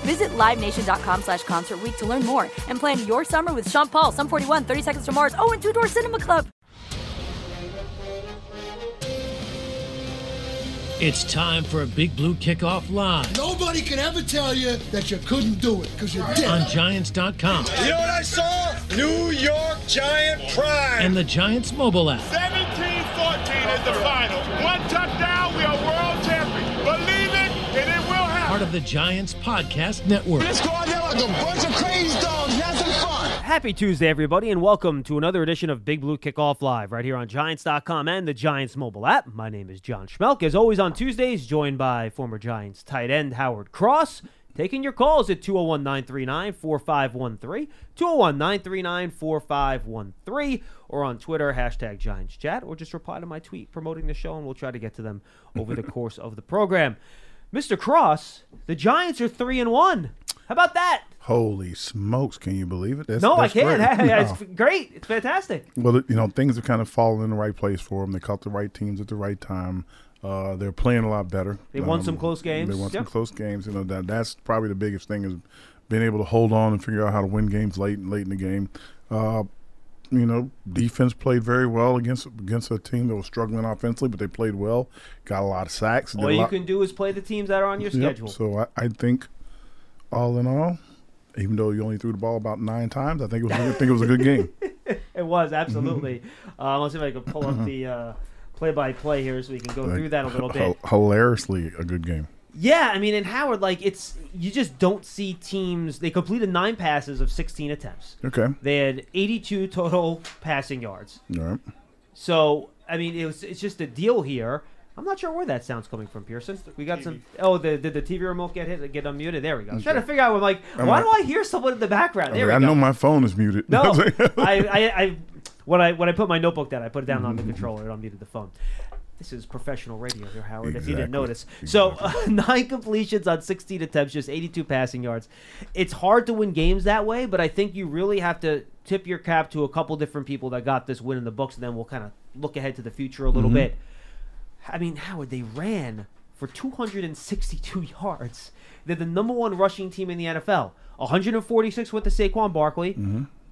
Visit LiveNation.com slash Concert Week to learn more and plan your summer with Sean Paul, Sum 41, 30 Seconds to Mars, oh, and Two Door Cinema Club. It's time for a Big Blue Kickoff Live Nobody can ever tell you that you couldn't do it because you did. on Giants.com You know what I saw? New York Giant pride. and the Giants mobile app. 17-14 is the final. One touchdown, Part of the Giants Podcast Network. Let's go out there like a bunch of crazy dogs. Have some fun. Happy Tuesday, everybody, and welcome to another edition of Big Blue Kickoff Live right here on Giants.com and the Giants mobile app. My name is John Schmelk. As always on Tuesdays, joined by former Giants tight end Howard Cross. Taking your calls at 201 939 4513, 201 939 4513, or on Twitter, hashtag Giants Chat, or just reply to my tweet promoting the show, and we'll try to get to them over the course of the program. Mr. Cross, the Giants are 3 and 1. How about that? Holy smokes! Can you believe it? That's, No, I can't. great. It's great. It's fantastic. Well, you know, things have kind of fallen in the right place for them. They caught the right teams at the right time. Uh, they're playing a lot better. They won some close games. They won some close games. You know that that's probably the biggest thing is being able to hold on and figure out how to win games late and late in the game. Uh, you know, defense played very well against against a team that was struggling offensively, but they played well. Got a lot of sacks. All you lot- can do is play the teams that are on your Yep. schedule. So I, I think, all in all, even though you only threw the ball about nine times, I think it was I think it was a good game. It was absolutely. uh, let's see if I can pull up the uh, play-by-play here so we can go through that a little bit. H- hilariously a good game. Yeah, I mean, in Howard, like it's you just don't see teams. They completed nine passes of 16 attempts. Okay. They had 82 total passing yards. All right. So I mean, it was it's just a deal here. I'm not sure where that sound's coming from, Pearson. We got some. Oh, the, did the TV remote get hit? Get unmuted? There we go. I was trying to figure out. I'm like, I'm why like- do I hear someone in the background? There I, we go. know my phone is muted. No, I, I, I, when I when I put my notebook down, I put it down on the controller. It unmuted the phone. This is professional radio here, Howard. If you didn't Exactly. notice, so uh, nine completions on 16 attempts, just 82 passing yards. It's hard to win games that way, but I think you really have to tip your cap to a couple different people that got this win in the books, and then we'll kind of look ahead to the future a little bit. I mean, Howard, they ran for 262 yards. They're the number one rushing team in the NFL. 146 went to Saquon Barkley.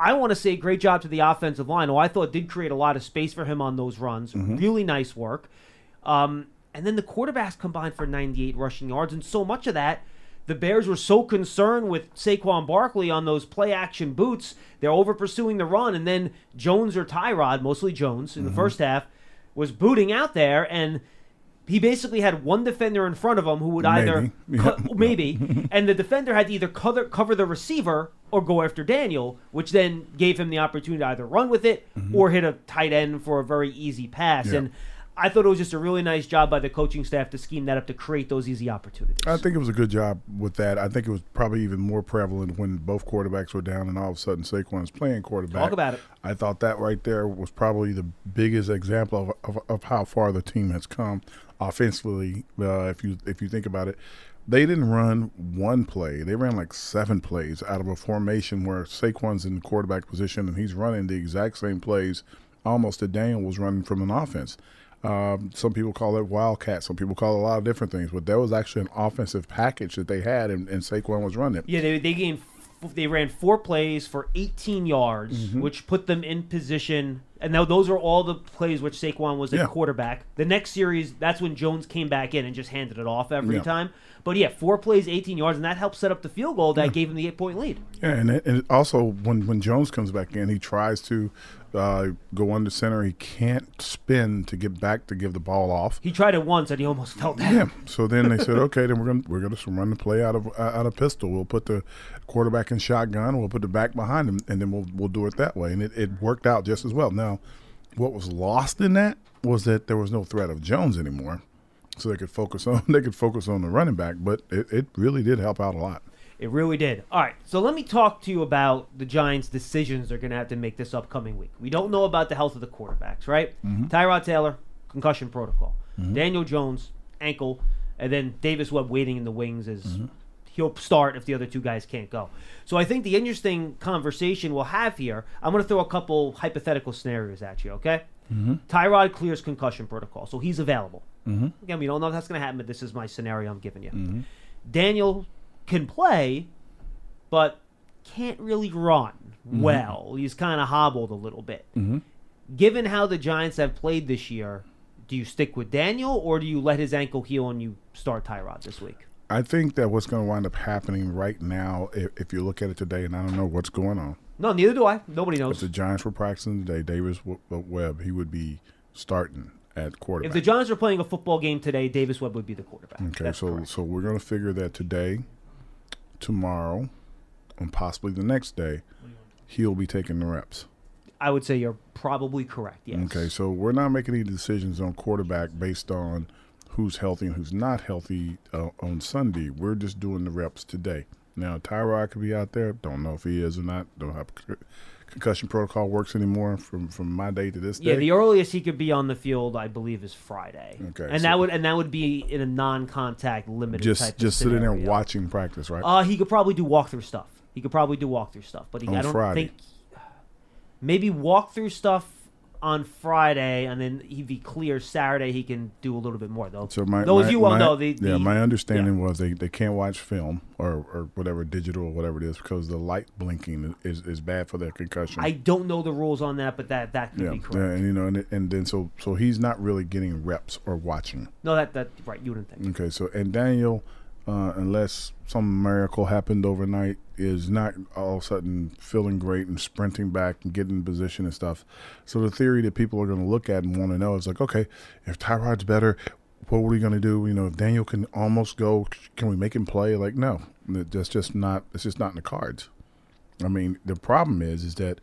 I want to say great job to the offensive line, who I thought did create a lot of space for him on those runs. Really nice work. Um, and then the quarterbacks combined for 98 rushing yards, and so much of that, the Bears were so concerned with Saquon Barkley on those play action boots, they're over pursuing the run, and then Jones or Tyrod, mostly Jones in the first half, was booting out there, and he basically had one defender in front of him who would either Maybe. co- Yeah. maybe, and the defender had to either cover cover the receiver or go after Daniel, which then gave him the opportunity to either run with it or hit a tight end for a very easy pass. Mm-hmm. Yeah. And I thought it was just a really nice job by the coaching staff to scheme that up to create those easy opportunities. I think it was a good job with that. I think it was probably even more prevalent when both quarterbacks were down and all of a sudden Saquon is playing quarterback. Talk about it. I thought that right there was probably the biggest example of, of, of how far the team has come offensively. Uh, if you if you think about it, they didn't run one play; they ran like seven plays out of a formation where Saquon's in the quarterback position and he's running the exact same plays almost that Daniel was running from an offense. Um, some people call it wildcat. Some people call it a lot of different things, but there was actually an offensive package that they had, and, and Saquon was running. Yeah, they they gained they ran four plays for 18 yards, Mm-hmm. which put them in position. And now those are all the plays which Saquon was a Yeah. quarterback. The next series, that's when Jones came back in and just handed it off every Yeah. time. But yeah, four plays, 18 yards, and that helped set up the field goal that gave him the eight point lead. Yeah, and, it, and also when when Jones comes back in, he tries to uh, go under center. He can't spin to get back to give the ball off. He tried it once and he almost fell down. Yeah. So then they said, okay, then we're gonna we're gonna run the play out of uh, out of pistol. We'll put the quarterback in shotgun. We'll put the back behind him, and then we'll we'll do it that way. And it, it worked out just as well. Now, what was lost in that was that there was no threat of Jones anymore, so they could focus on they could focus on the running back. But it, it really did help out a lot. It really did. All right, so let me talk to you about the Giants' decisions they're going to have to make this upcoming week. We don't know about the health of the quarterbacks, right? Mm-hmm. Tyrod Taylor, concussion protocol. Mm-hmm. Daniel Jones, ankle, and then Davis Webb waiting in the wings is mm-hmm. he'll start if the other two guys can't go. So I think the interesting conversation we'll have here, I'm going to throw a couple hypothetical scenarios at you, okay? Tyrod clears concussion protocol, so he's available. Mm-hmm. Again, we don't know if that's going to happen, but this is my scenario I'm giving you. Mm-hmm. Daniel can play, but can't really run mm-hmm. well. He's kind of hobbled a little bit. Given how the Giants have played this year, do you stick with Daniel or do you let his ankle heal and you start Tyrod this week? I think that what's going to wind up happening right now, if, if you look at it today, and I don't know what's going on, No, neither do I. Nobody knows. if the Giants were practicing today, Davis W- W- Webb, he would be starting at quarterback. If the Giants were playing a football game today, Davis Webb would be the quarterback. Okay, That's so correct. so we're going to figure that today, tomorrow, and possibly the next day, he'll be taking the reps. I would say you're probably correct. Yes. Okay, so we're not making any decisions on quarterback based on who's healthy and who's not healthy uh, on Sunday. We're just doing the reps today. Now, Tyrod could be out there. Don't know if he is or not. Don't have concussion protocol works anymore from from my day to this day. Yeah, the earliest he could be on the field, I believe, is Friday. Okay, and so- that would and that would be in a non-contact limited type just of just sitting there watching practice, right? Uh, he could probably do walkthrough stuff. He could probably do walkthrough stuff, but he, I don't Friday. think maybe walkthrough stuff on Friday, and then if he clears Saturday, he can do a little bit more though. So my, Those my- you well my- know, the, yeah, my understanding was they, they can't watch film or, or whatever digital or whatever it is because the light blinking is, is bad for their concussion. I don't know the rules on that, but that that could yeah, be yeah, and you know, and, and then so so he's not really getting reps or watching. No, that that right. You wouldn't think. Okay, so and Daniel, uh, unless some miracle happened overnight, is not all of a sudden feeling great and sprinting back and getting in position and stuff. So the theory that people are going to look at and want to know is like, okay, if Tyrod's better, what are we going to do? You know, if Daniel can almost go, can we make him play? Like, no, that's just not. It's just not in the cards. I mean, the problem is, is that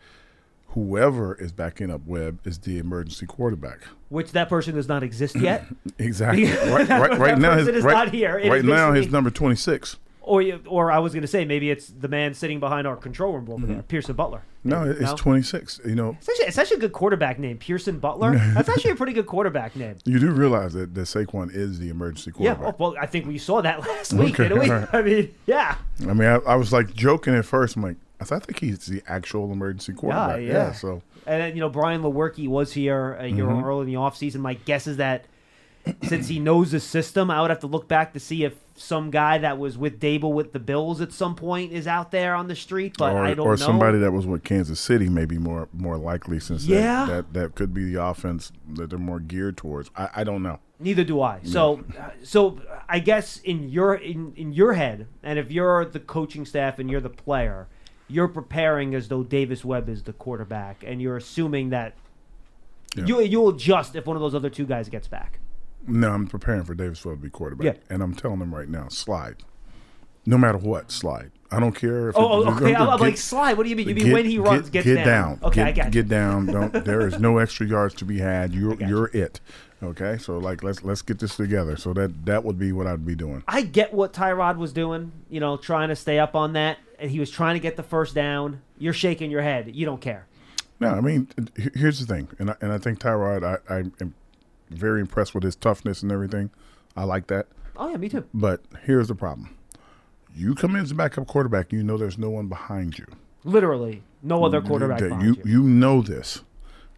whoever is backing up Webb is the emergency quarterback. Which that person does not exist yet, Exactly. right, right, right now, his, is right, not here. It right now, his number twenty six. or or I was going to say maybe it's the man sitting behind our control room over there, Pearson Butler. Mm-hmm. No, it's twenty six. You know, It's actually, it's actually a good quarterback name, Pearson Butler. That's actually a pretty good quarterback name. you do realize that, that Saquon is the emergency Yeah, quarterback. well, well, I think we saw that last week, Okay, didn't we? alright. I mean, yeah. I mean, I, I was like joking at first. I'm like, I, think he's the actual emergency quarterback. yeah. so And then, you know, Brian Lewerke was here a year Mm-hmm. early in the offseason. My guess is that since he knows the system, I would have to look back to see if some guy that was with Daboll with the Bills at some point is out there on the street, but or, I don't or know. somebody that was with Kansas City may be more more likely since Yeah. that, that that could be the offense that they're more geared towards. I, I don't know. Neither do I. So, uh, so I guess in your in, in your head, and if you're the coaching staff and you're the player, you're preparing as though Davis Webb is the quarterback, and you're assuming that Yeah. you you'll adjust if one of those other two guys gets back. No, I'm preparing for Davis Webb to be quarterback, Yeah. and I'm telling them right now, slide. No matter what, slide. I don't care if. Oh, oh, it- okay. I'm, I'm get- like slide. What do you mean? You mean get- when he runs, get, gets get down. Okay, get, I got you. get down. Don't. there is no extra yards to be had. You're you. you're it. Okay, so like let's let's get this together. So that that would be what I'd be doing. I get what Tyrod was doing. You know, trying to stay up on that, and he was trying to get the first down. You're shaking your head. You don't care. No, I mean here's the thing, and I, and I think Tyrod, I, I am very impressed with his toughness and everything. I like that, Oh yeah, me too. but here's the problem: you come in as a backup quarterback, you know there's no one behind you. Literally, no other quarterback that you, you. you know this.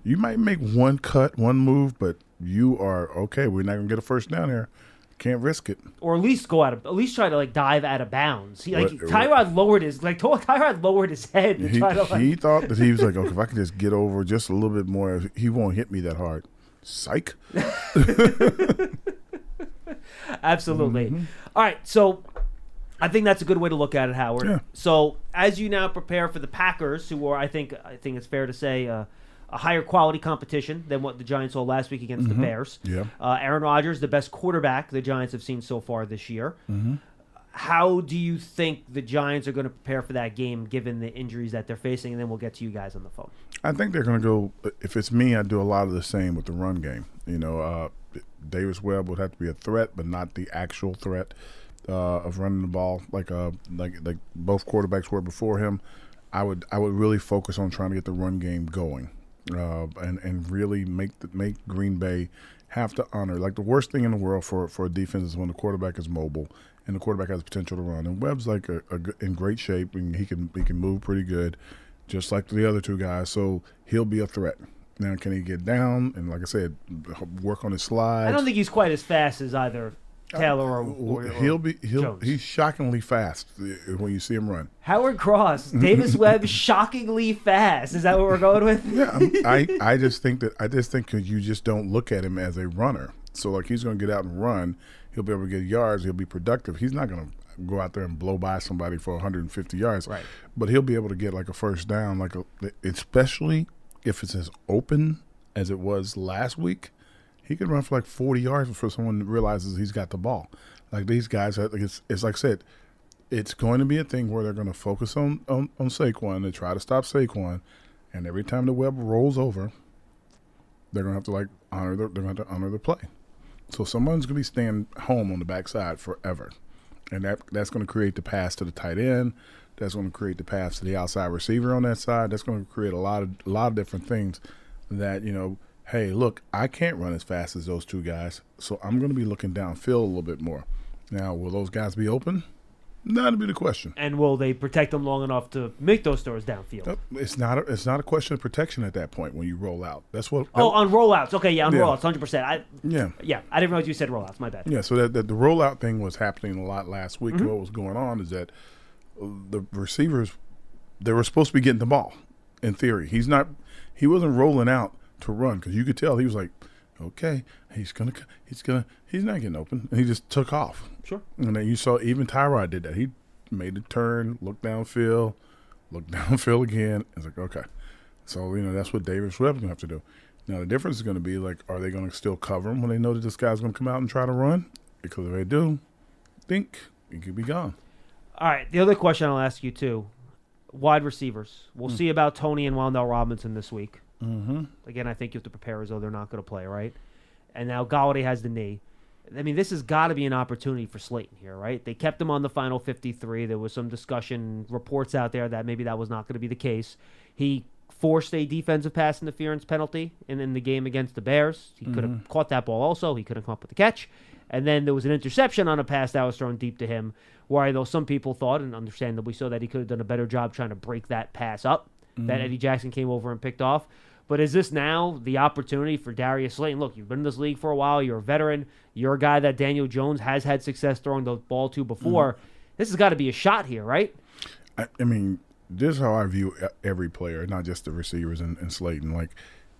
You might make one cut, one move, but you are okay. We're not gonna get a first down here. Can't risk it. or at least go out of, at least try to like dive out of bounds. He, like What- Tyrod lowered his, like Tyrod lowered his head to He, try to like. he thought that he was like, okay, if I can just get over just a little bit more, he won't hit me that hard. Psych. Absolutely. Mm-hmm. All right, so I think that's a good way to look at it, Howard. Yeah. So as you now prepare for the Packers, who are, I think, I think it's fair to say, uh, a higher quality competition than what the Giants saw last week against the Bears. Yeah. Uh, Aaron Rodgers, the best quarterback the Giants have seen so far this year. Mm-hmm. How do you think the Giants are going to prepare for that game given the injuries that they're facing? And then we'll get to you guys on the phone. I think they're going to go. If it's me, I do a lot of the same with the run game. You know, uh, Davis Webb would have to be a threat, but not the actual threat uh, of running the ball like uh, like like both quarterbacks were before him. I would I would really focus on trying to get the run game going, uh, and and really make the, make Green Bay have to honor like the worst thing in the world for for a defense is when the quarterback is mobile and the quarterback has potential to run. And Webb's like a, a, in great shape and he can he can move pretty good, just like the other two guys. So he'll be a threat. Now, can he get down and, like I said, work on his slide? I don't think he's quite as fast as either Taylor or, or, he'll be he'll Jones. he's shockingly fast when you see him run. Howard Cross, Davis Webb, shockingly fast. Is that what we're going with? Yeah, I I just think that I just think 'cause you just don't look at him as a runner. So like he's going to get out and run. He'll be able to get yards. He'll be productive. He's not going to go out there and blow by somebody for 150 yards. Right. But he'll be able to get like a first down, like a, especially if it's as open as it was last week. He could run for like 40 yards before someone realizes he's got the ball. Like these guys, it's, it's like I said, it's going to be a thing where they're going to focus on, on, on Saquon and try to stop Saquon. And every time the web rolls over, they're going to have to like honor the, they're going to have to honor the play. So someone's going to be staying home on the backside forever. And that that's going to create the pass to the tight end. That's going to create the pass to the outside receiver on that side. That's going to create a lot of a lot of different things that, you know, hey, look, I can't run as fast as those two guys. So I'm going to be looking downfield a little bit more. Now, will those guys be open? That'll be the question. And will they protect them long enough to make those throws downfield? It's not. A, it's not a question of protection at that point when you roll out. That's what. Oh, on rollouts. Okay, yeah, on Yeah. rollouts, hundred percent. I yeah, yeah, I didn't realize you said rollouts. My bad. yeah. So that, that the rollout thing was happening a lot last week. Mm-hmm. What was going on is that the receivers they were supposed to be getting the ball. In theory, he's not. He wasn't rolling out to run because you could tell he was like, okay, he's gonna, he's gonna, he's not getting open, and he just took off. Sure. And then you saw even Tyrod did that. He made the turn, looked downfield, looked downfield again. It's like okay, so you know that's what Davis Webb's gonna have to do. Now the difference is to be like, are they to still cover him when they know that this guy's to come out and try to run? Because if they do, think he could be gone. All right. The other question I'll ask you too: wide receivers. We'll Hmm. see about Toney and Wan'Dale Robinson this week. Mm-hmm. Again, I think you have to prepare as though they're not going to play, right? And now Golladay has the knee. I mean, this has got to be an opportunity for Slayton here, right? They kept him on the final 53. There was some discussion, reports out there that maybe that was not going to be the case. He forced a defensive pass interference penalty in, in the game against the Bears. He could have caught that ball also. He couldn't come up with the catch. And then there was an interception on a pass that was thrown deep to him, where I know some people thought, and understandably so, that he could have done a better job trying to break that pass up that Eddie Jackson came over and picked off. But is this now the opportunity for Darius Slayton? Look, you've been in this league for a while. You're a veteran. You're a guy that Daniel Jones has had success throwing the ball to before. Mm-hmm. This has got to be a shot here, right? I, I mean, this is how I view every player, not just the receivers and, and Slayton. Like,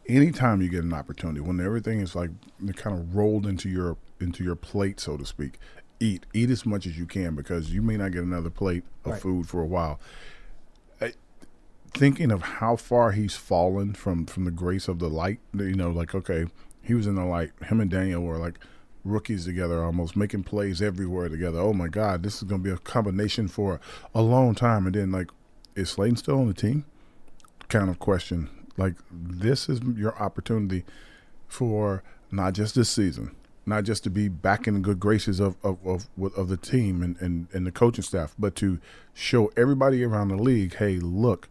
anytime you get an opportunity, when everything is like kind of rolled into your into your plate, so to speak, eat eat as much as you can because you may not get another plate of Right. food for a while. Thinking of how far he's fallen from from the grace of the light, you know, like okay, he was in the light. Him and Daniel were like rookies together, almost making plays everywhere together. Oh my God, this is going to be a combination for a long time. And then like, is Slayton still on the team? Kind of question. Like this is your opportunity for not just this season, not just to be back in the good graces of of of, of the team and, and and the coaching staff, but to show everybody around the league, hey, look,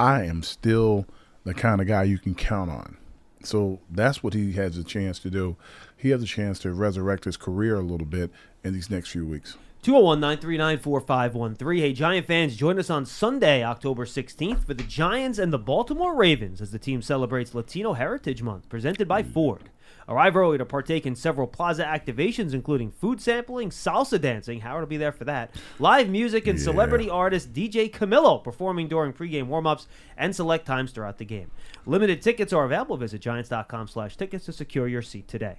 I am still the kind of guy you can count on. So that's what he has a chance to do. He has a chance to resurrect his career a little bit in these next few weeks. 201 939 4513. Hey, Giant fans, join us on Sunday, October 16th for the Giants and the Baltimore Ravens as the team celebrates Latino Heritage Month, presented by Ford. Arrive early to partake in several plaza activations, including food sampling, salsa dancing. Howard will be there for that. Live music and Yeah. celebrity artist DJ Camillo performing during pregame warmups and select times throughout the game. Limited tickets are available. Visit giants.com slash tickets to secure your seat today.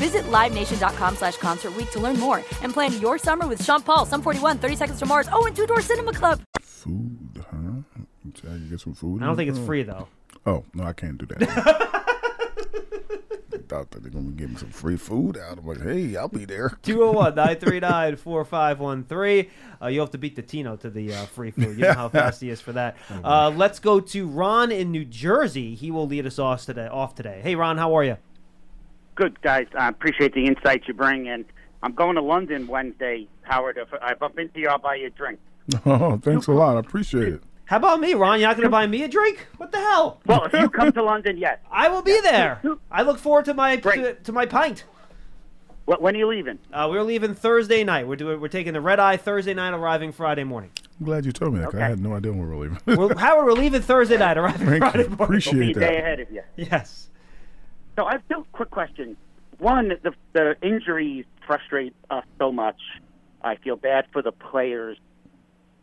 Visit LiveNation.com slash Concert Week to learn more and plan your summer with Sean Paul, Sum 41, 30 Seconds to Mars, oh, and Two Door Cinema Club. Food, huh? So I can get some food. I don't think it's Oh. free though. Oh no, I can't do that. they thought that they're gonna give me some free food out. I'm like, hey, I'll be there. 201 939 4513. Uh, You have to beat the Tino to the uh, free food. You know how fast he is for that. Uh, let's go to Ron in New Jersey. He will lead us off today. Off today. Hey, Ron, how are you? Good guys, I appreciate the insights you bring, and I'm going to London Wednesday, Howard. If I bump into you, I'll buy you a drink. Oh, thanks a lot. I appreciate it. How about me, Ron? You're not going to buy me a drink? What the hell? Well, if you come to London, yes. I will be there. I look forward to my to, to my pint. Wh- When are you leaving? Uh, we're leaving Thursday night. We're doing. We're taking the red eye Thursday night, arriving Friday morning. I'm glad you told me that. 'cause I had no idea when we were leaving. We're, Howard, we're leaving Thursday night, arriving Thank Friday you. morning. Be a Appreciate day that. ahead of you. Yes. So I have two quick questions. One, the, the injuries frustrate us so much. I feel bad for the players.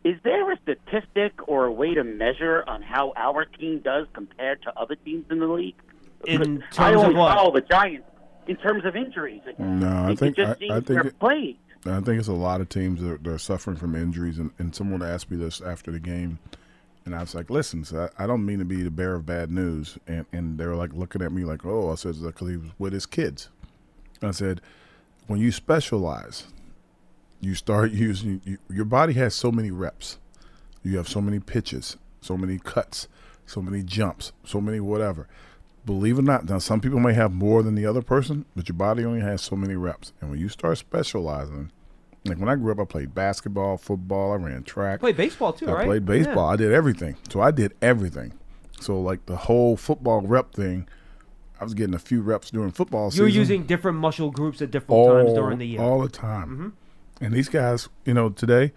Is there a statistic or a way to measure on how our team does compared to other teams in the league? In I terms of only what? follow the Giants in terms of injuries. No, I think just I, I think they're it, plagued. I think it's a lot of teams that, that are suffering from injuries, and, and someone asked me this after the game, and I was like, "Listen, so I, I don't mean to be the bearer of bad news," and and they were like looking at me like, "Oh," I said, "Because he was with his kids." I said, "When you specialize, you start using you, your body has so many reps, you have so many pitches, so many cuts, so many jumps, so many whatever." believe it or not, now some people may have more than the other person, but your body only has so many reps. And when you start specializing, like when I grew up, I played basketball, football, I ran track. Played baseball too, I right? played baseball. Yeah. I did everything. So I did everything. So like the whole football rep thing, I was getting a few reps during football You season. were using different muscle groups at different times during the year. All the time. Mm-hmm. And these guys, you know, today,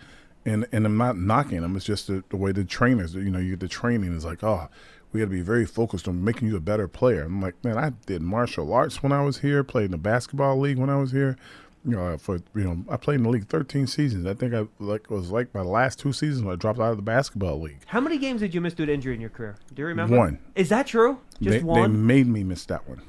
and and I'm not knocking them. It's just the, the way the trainers, you know, you get the training is like, oh, we got to be very focused on making you a better player. I'm like, man, I did martial arts when I was here, played in the basketball league when I was here. You know, for you know, I played in the league 13 seasons. I think I like it was like my last two seasons when I dropped out of the basketball league. How many games did you miss due to injury in your career? Do you remember? One. Is that true? Just they, they made me miss that one.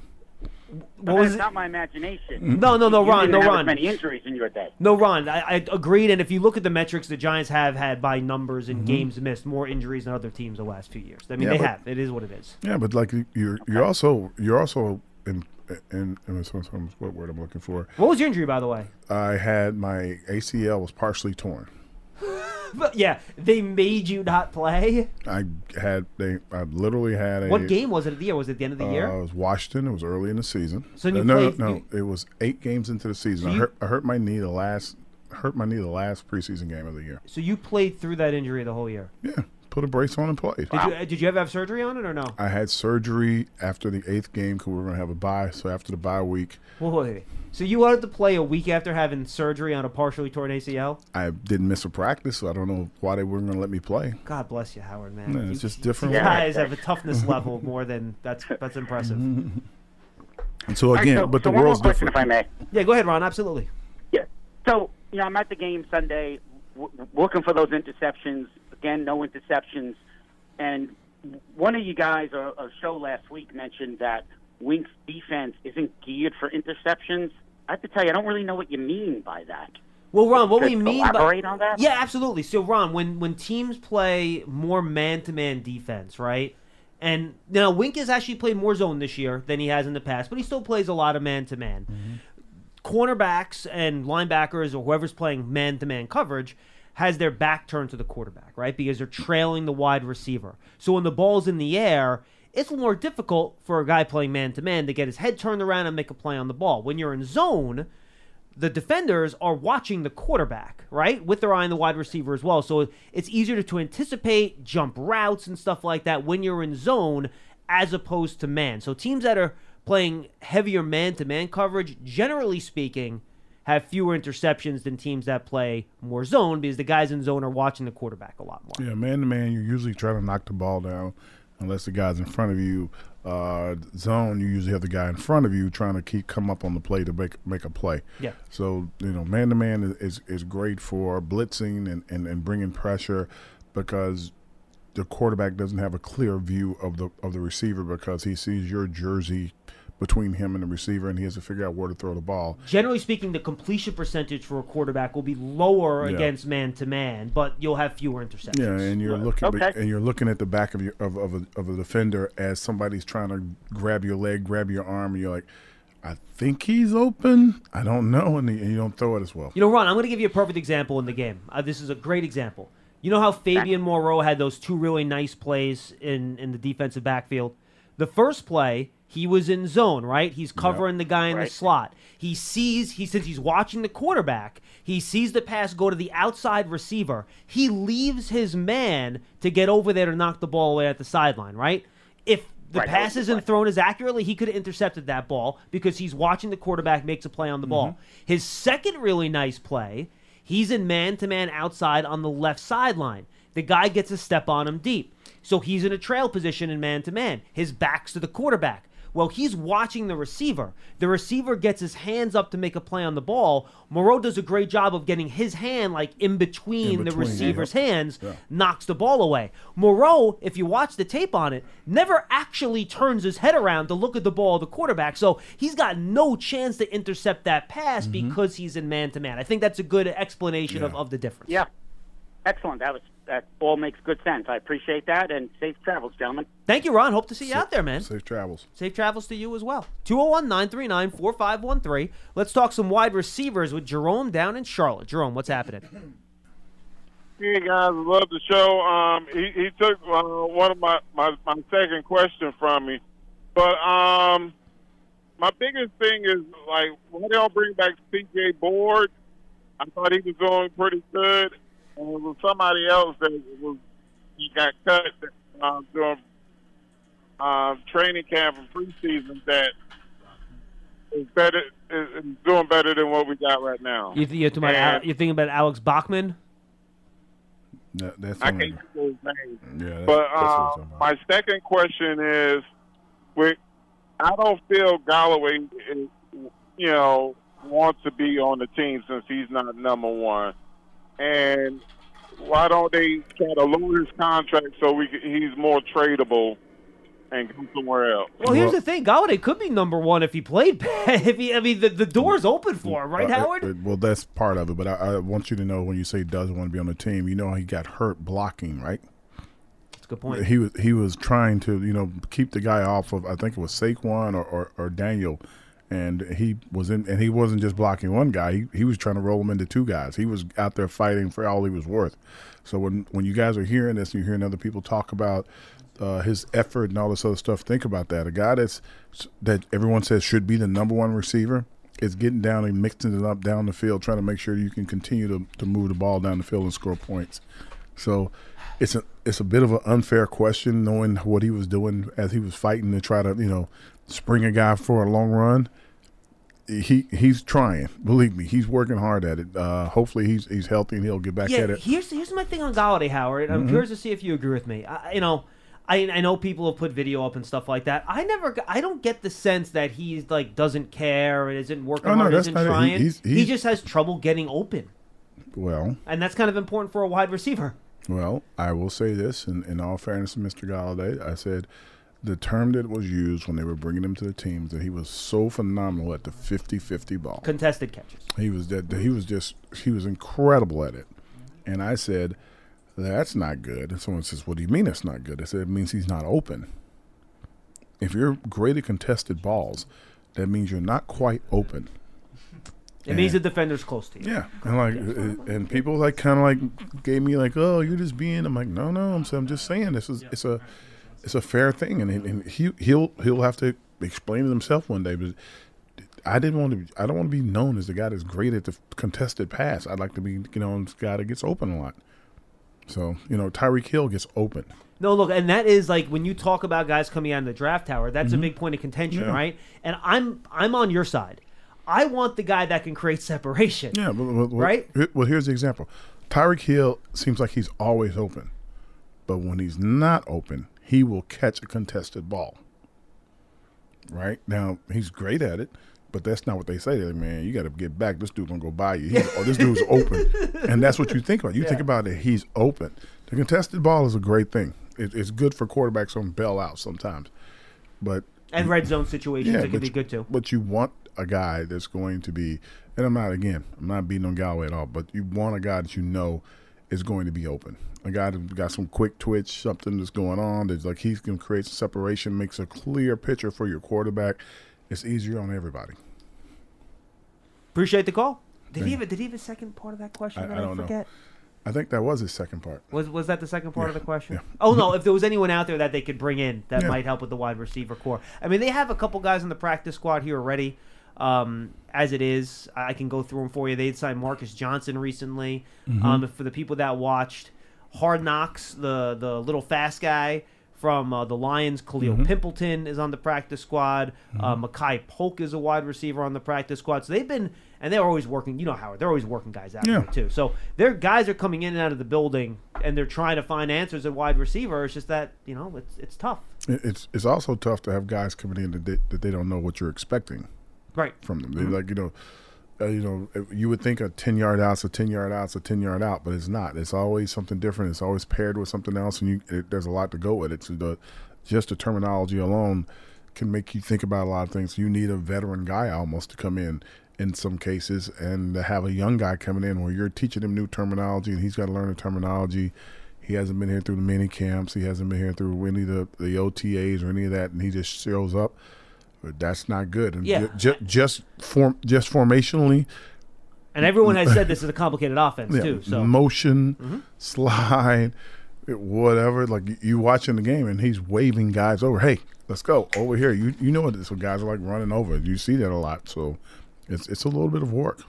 what was That's it? not my imagination. No, no, no, you Ron, didn't no, have Ron. As many injuries in your day. No, Ron, I, I agreed. And if you look at the metrics the Giants have had by numbers and games missed, more injuries than other teams the last few years. I mean, Mm-hmm. Yeah, they but- have. It is what it is. Yeah, but like you- you're you're also you're also in some- some- what word I'm looking for. What was your injury, by the way? I had my ACL was partially torn. But yeah, they made you not play. I had they I literally had a What game was it of the year? Was it the end of the Uh, year? it was Washington. It was early in the season. So you Uh, no, played- no, you- no. It was eight games into the season. So I you- hurt I hurt my knee the last hurt my knee the last preseason game of the year. So you played through that injury the whole year. Yeah, put a brace on and played. Did you did you ever have surgery on it or no? I had surgery after the eighth game because we were going to have a bye. So after the bye week, Wait, wait, wait. So you wanted to play a week after having surgery on a partially torn ACL? I didn't miss a practice. So I don't know why they weren't going to let me play. God bless you, Howard, man. Yeah, You- it's just you different. guys have a toughness level more than that's that's impressive. And so All right, again, so- but so the one more world's question, different. if I may. Yeah, go ahead, Ron. Absolutely. Yeah. So, you know, I'm at the game Sunday, w- looking for those interceptions. Again, no interceptions. And one of you guys, or a show last week, mentioned that Wink's defense isn't geared for interceptions. I have to tell you, I don't really know what you mean by that. Well, Ron, what Could we mean elaborate by on that? yeah, absolutely. So, Ron, when when teams play more man-to-man defense, right? And now Wink has actually played more zone this year than he has in the past, but he still plays a lot of man-to-man. Mm-hmm. Cornerbacks and linebackers or whoever's playing man-to-man coverage has their back turned to the quarterback, right? Because they're trailing the wide receiver. So when the ball's in the air, it's more difficult for a guy playing man-to-man to get his head turned around and make a play on the ball. When you're in zone, the defenders are watching the quarterback, right? With their eye on the wide receiver as well. So it's easier to, to anticipate jump routes and stuff like that when you're in zone as opposed to man. So teams that are playing heavier man to man coverage, generally speaking, have fewer interceptions than teams that play more zone because the guys in zone are watching the quarterback a lot more. Yeah, man to man, you're usually trying to knock the ball down, unless the guy's in front of you. Uh, zone, you usually have the guy in front of you trying to keep come up on the play to make make a play. Yeah. So you know, man to man is, is is great for blitzing and, and and bringing pressure because the quarterback doesn't have a clear view of the of the receiver because he sees your jersey between him and the receiver, and he has to figure out where to throw the ball. Generally speaking, the completion percentage for a quarterback will be lower Yeah. against man to man, but you'll have fewer interceptions. Yeah, and you're looking Okay. and you're looking at the back of your of, of, a, of a defender as somebody's trying to grab your leg, grab your arm, and you're like, I think he's open. I don't know, and, and you don't throw it as well. You know, Ron, I'm going to give you a perfect example in the game. Uh, this is a great example. You know how Fabian Moreau had those two really nice plays in, in the defensive backfield? The first play, he was in zone, right? He's covering the guy in the slot. He sees, he since he's watching the quarterback, he sees the pass go to the outside receiver. He leaves his man to get over there to knock the ball away at the sideline, right? If the Right, pass isn't play. thrown as accurately, he could have intercepted that ball because he's watching the quarterback makes a play on the ball. Mm-hmm. His second really nice play, he's in man to man outside on the left sideline. The guy gets a step on him deep. So he's in a trail position in man to man. His back's to the quarterback. Well, he's watching the receiver. The receiver gets his hands up to make a play on the ball. Moreau does a great job of getting his hand like in between, In the receiver's yeah. hands, Yeah. knocks the ball away. Moreau, if you watch the tape on it, never actually turns his head around to look at the ball of the quarterback. So he's got no chance to intercept that pass Mm-hmm. because he's in man to man. I think that's a good explanation of, of the difference. Yeah. Excellent. That was that all makes good sense. I appreciate that and safe travels, gentlemen. Thank you, Ron. Hope to see you out there, man. Safe travels. Safe travels to you as well. 201 939 4513. Let's talk some wide receivers with Jerome down in Charlotte. Jerome, what's happening? Hey guys, love the show. Um, he, he took uh, one of my, my my second question from me, but um, my biggest thing is like why they don't bring back C.J. Board? I thought he was doing pretty good, and it was somebody else that was he got cut uh, during uh, training camp and preseason that is better is, is doing better than what we got right now. You, th- you're, talking about, Al- you're thinking about Alex Bachman? That, that's I can't think of his name. yeah. That, But that's what uh, I'm talking about. my second question is, with I don't feel Golladay, is, you know, wants to be on the team since he's not number one, and why don't they try to lower his contract so we can, he's more tradable and go somewhere else? Well, here's the thing. Golladay could be number one if he played bad. If he, I mean, the, the door's open for him, right, Uh, Howard? uh, well, that's part of it, but I, I want you to know when you say he doesn't want to be on the team, you know he got hurt blocking, right? That's a good point. He was he was trying to you know keep the guy off of I think it was Saquon or, or, or Daniel, and he was in and he wasn't just blocking one guy. He he was trying to roll him into two guys. He was out there fighting for all he was worth. So when when you guys are hearing this, and you're hearing other people talk about uh, his effort and all this other stuff. Think about that. A guy that's that everyone says should be the number one receiver is getting down and mixing it up down the field, trying to make sure you can continue to, to move the ball down the field and score points. So it's a it's a bit of an unfair question, knowing what he was doing as he was fighting to try to you know spring a guy for a long run. He he's trying. Believe me, he's working hard at it. Uh, hopefully, he's he's healthy and he'll get back yeah, at it. here's here's my thing on Golladay, Howard. I'm Mhm. curious to see if you agree with me. I, you know, I I know people have put video up and stuff like that. I never, I don't get the sense that he's like doesn't care and isn't working Oh, no, hard, isn't it. He- trying. he's- he just has trouble getting open, Well, and that's kind of important for a wide receiver. Well, I will say this, in, in all fairness to Mr. Golladay, I said the term that was used when they were bringing him to the team is that he was so phenomenal at the 50-50 ball. Contested catches. He was that he was just he was incredible at it. And I said, That's not good. And someone says, What do you mean it's not good? I said, It means he's not open. If you're great at contested balls, that means you're not quite open. It means the defender's close to you. Yeah, and like, uh, and people like kind of like gave me like, oh, you're just being. I'm like, no, no, I'm, I'm just saying this is it's a it's a fair thing, and, and he he'll he'll have to explain it himself one day. But I didn't want to. Be, I don't want to be known as the guy that's great at the contested pass. I'd like to be, you know, the guy that gets open a lot. So you know, Tyreek Hill gets open. No, look, and that is like when you talk about guys coming out in the draft tower. That's a Mhm. big point of contention, Yeah. right? And I'm I'm on your side. I want the guy that can create separation. Yeah, but- Right? Well, here's the example. Tyreek Hill seems like he's always open, but when he's not open, he will catch a contested ball. Right now, he's great at it, but that's not what they say. Like, man, you got to get back. This dude gonna go by you. He's, oh, this dude's open, and that's what you think about. You think about it. He's open. The contested ball is a great thing. It, it's good for quarterbacks on bail out sometimes, but And red zone situations, it can be good too. But you want a guy that's going to be, and I'm not again, I'm not beating on Golladay at all, but you want a guy that you know is going to be open. A guy that's got some quick twitch, something that's going on. That's like he can create some separation, makes a clear picture for your quarterback. It's easier on everybody. Appreciate the call. Did Thank he have did he have a second part of that question I- that I I, don't know. forget? I think that was his second part. Was was that the second part of the question? yeah. Oh no! If there was anyone out there that they could bring in that Yeah. might help with the wide receiver core, I mean, they have a couple guys in the practice squad here already. Um, as it is, I can go through them for you. They signed Marcus Johnson recently. Mhm. Um, for the people that watched Hard Knocks, the the little fast guy from uh, the Lions, Kalil Mhm. Pimpleton is on the practice squad. Uh, Makai Polk is a wide receiver on the practice squad. So they've been, and they're always working. You know, Howard, they're always working guys out Yeah. there too. So their guys are coming in and out of the building, and they're trying to find answers at wide receiver. It's just that you know, it's it's tough. It's it's also tough to have guys coming in that they, that they don't know what you're expecting. Right. From them, they Mhm. like you know, uh, you know, you would think a ten yard out's a ten yard out's a ten yard out, but it's not. It's always something different. It's always paired with something else, and you it, there's a lot to go with it. So the just the terminology alone can make you think about a lot of things. You need a veteran guy almost to come in in some cases, and to have a young guy coming in where you're teaching him new terminology, and he's got to learn the terminology. He hasn't been here through the mini camps. He hasn't been here through any of the, the OTAs or any of that, and he just shows up. But that's not good. And Yeah. ju- ju- just form, just formationally, And everyone has said this is a complicated offense yeah, too. So motion, Mhm. slide, whatever. Like you- watching the game, and he's waving guys over. Hey, let's go over here. You you know what this? So guys are like running over. You see that a lot. So it's it's a little bit of work.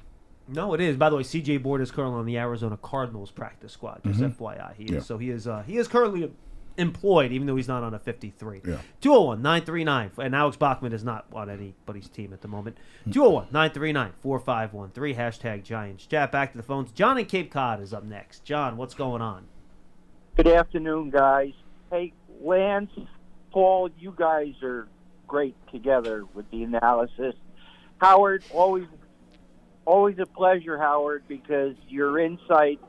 No, it is. By the way, C.J. Board is currently on the Arizona Cardinals practice squad. Just Mhm. FYI, he is. Yeah. So he is. Uh, he is currently employed, even though he's not on a 53. Yeah. 201-939. And Alex Bachman is not on anybody's team at the moment. Hmm. 201-939-4513. Hashtag Giants Chat. Back to the phones. John in Cape Cod is up next. John, what's going on? Good afternoon, guys. Hey, Lance, Paul, you guys are great together with the analysis. Howard, always, always a pleasure, Howard, because your insights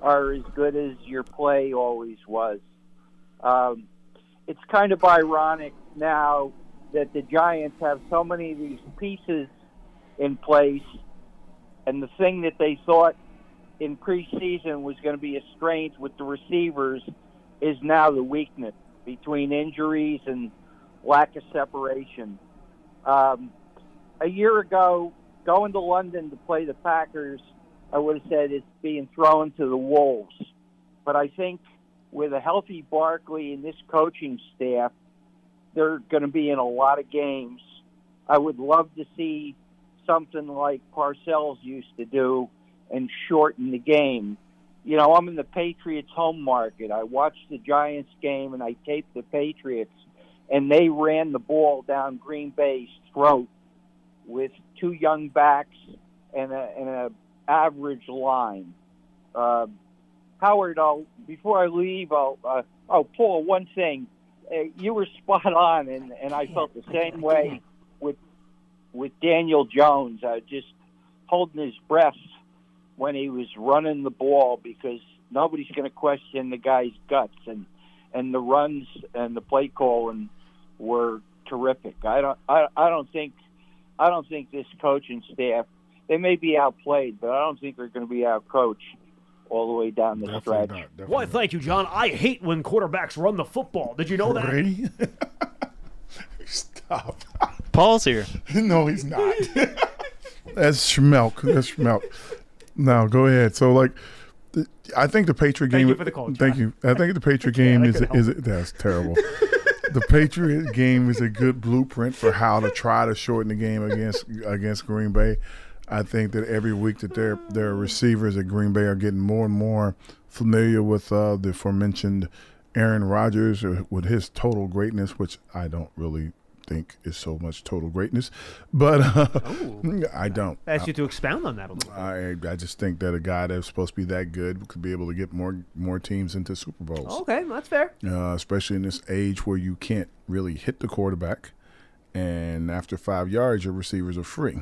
are as good as your play always was. Um, it's kind of ironic now that the Giants have so many of these pieces in place, and the thing that they thought in preseason was going to be a strength with the receivers is now the weakness between injuries and lack of separation. Um, a year ago, going to London to play the Packers, I would have said it's being thrown to the wolves. But I think with a healthy Barkley and this coaching staff, they're going to be in a lot of games. I would love to see something like Parcells used to do and shorten the game. You know, I'm in the Patriots home market. I watched the Giants game and I taped the Patriots, and they ran the ball down Green Bay's throat with two young backs and a, and a average line. Uh, Howard, I'll, before I leave, I'll, uh, oh, Paul, one thing. Uh, you were spot on, and, and I felt the same way with with Daniel Jones. I just holding his breath when he was running the ball because nobody's going to question the guy's guts and and the runs and the play calling were terrific. I don't I, I don't think I don't think this coaching staff they may be outplayed, but I don't think they're going to be outcoached all the way down the stretch. Why, thank you, John. I hate when quarterbacks run the football. Did you know that? Brady? Stop. Paul's here. no, he's not. That's Schmelk. That's Schmelk. Now go ahead. So like, I think the Patriot game. Thank game. you for the call, Thank you. I think the Patriot Yeah, game that is is help. that's terrible. the Patriot game is a good blueprint for how to try to shorten the game against against Green Bay. I think that every week that their their receivers at Green Bay are getting more and more familiar with uh, the aforementioned Aaron Rodgers or with his total greatness, which I don't really think is so much total greatness, but uh, I don't. I ask you to expound on that a little. I I just think that a guy that's supposed to be that good could be able to get more more teams into Super Bowls. Okay, that's fair. Uh, especially in this age where you can't really hit the quarterback, and after five yards, your receivers are free.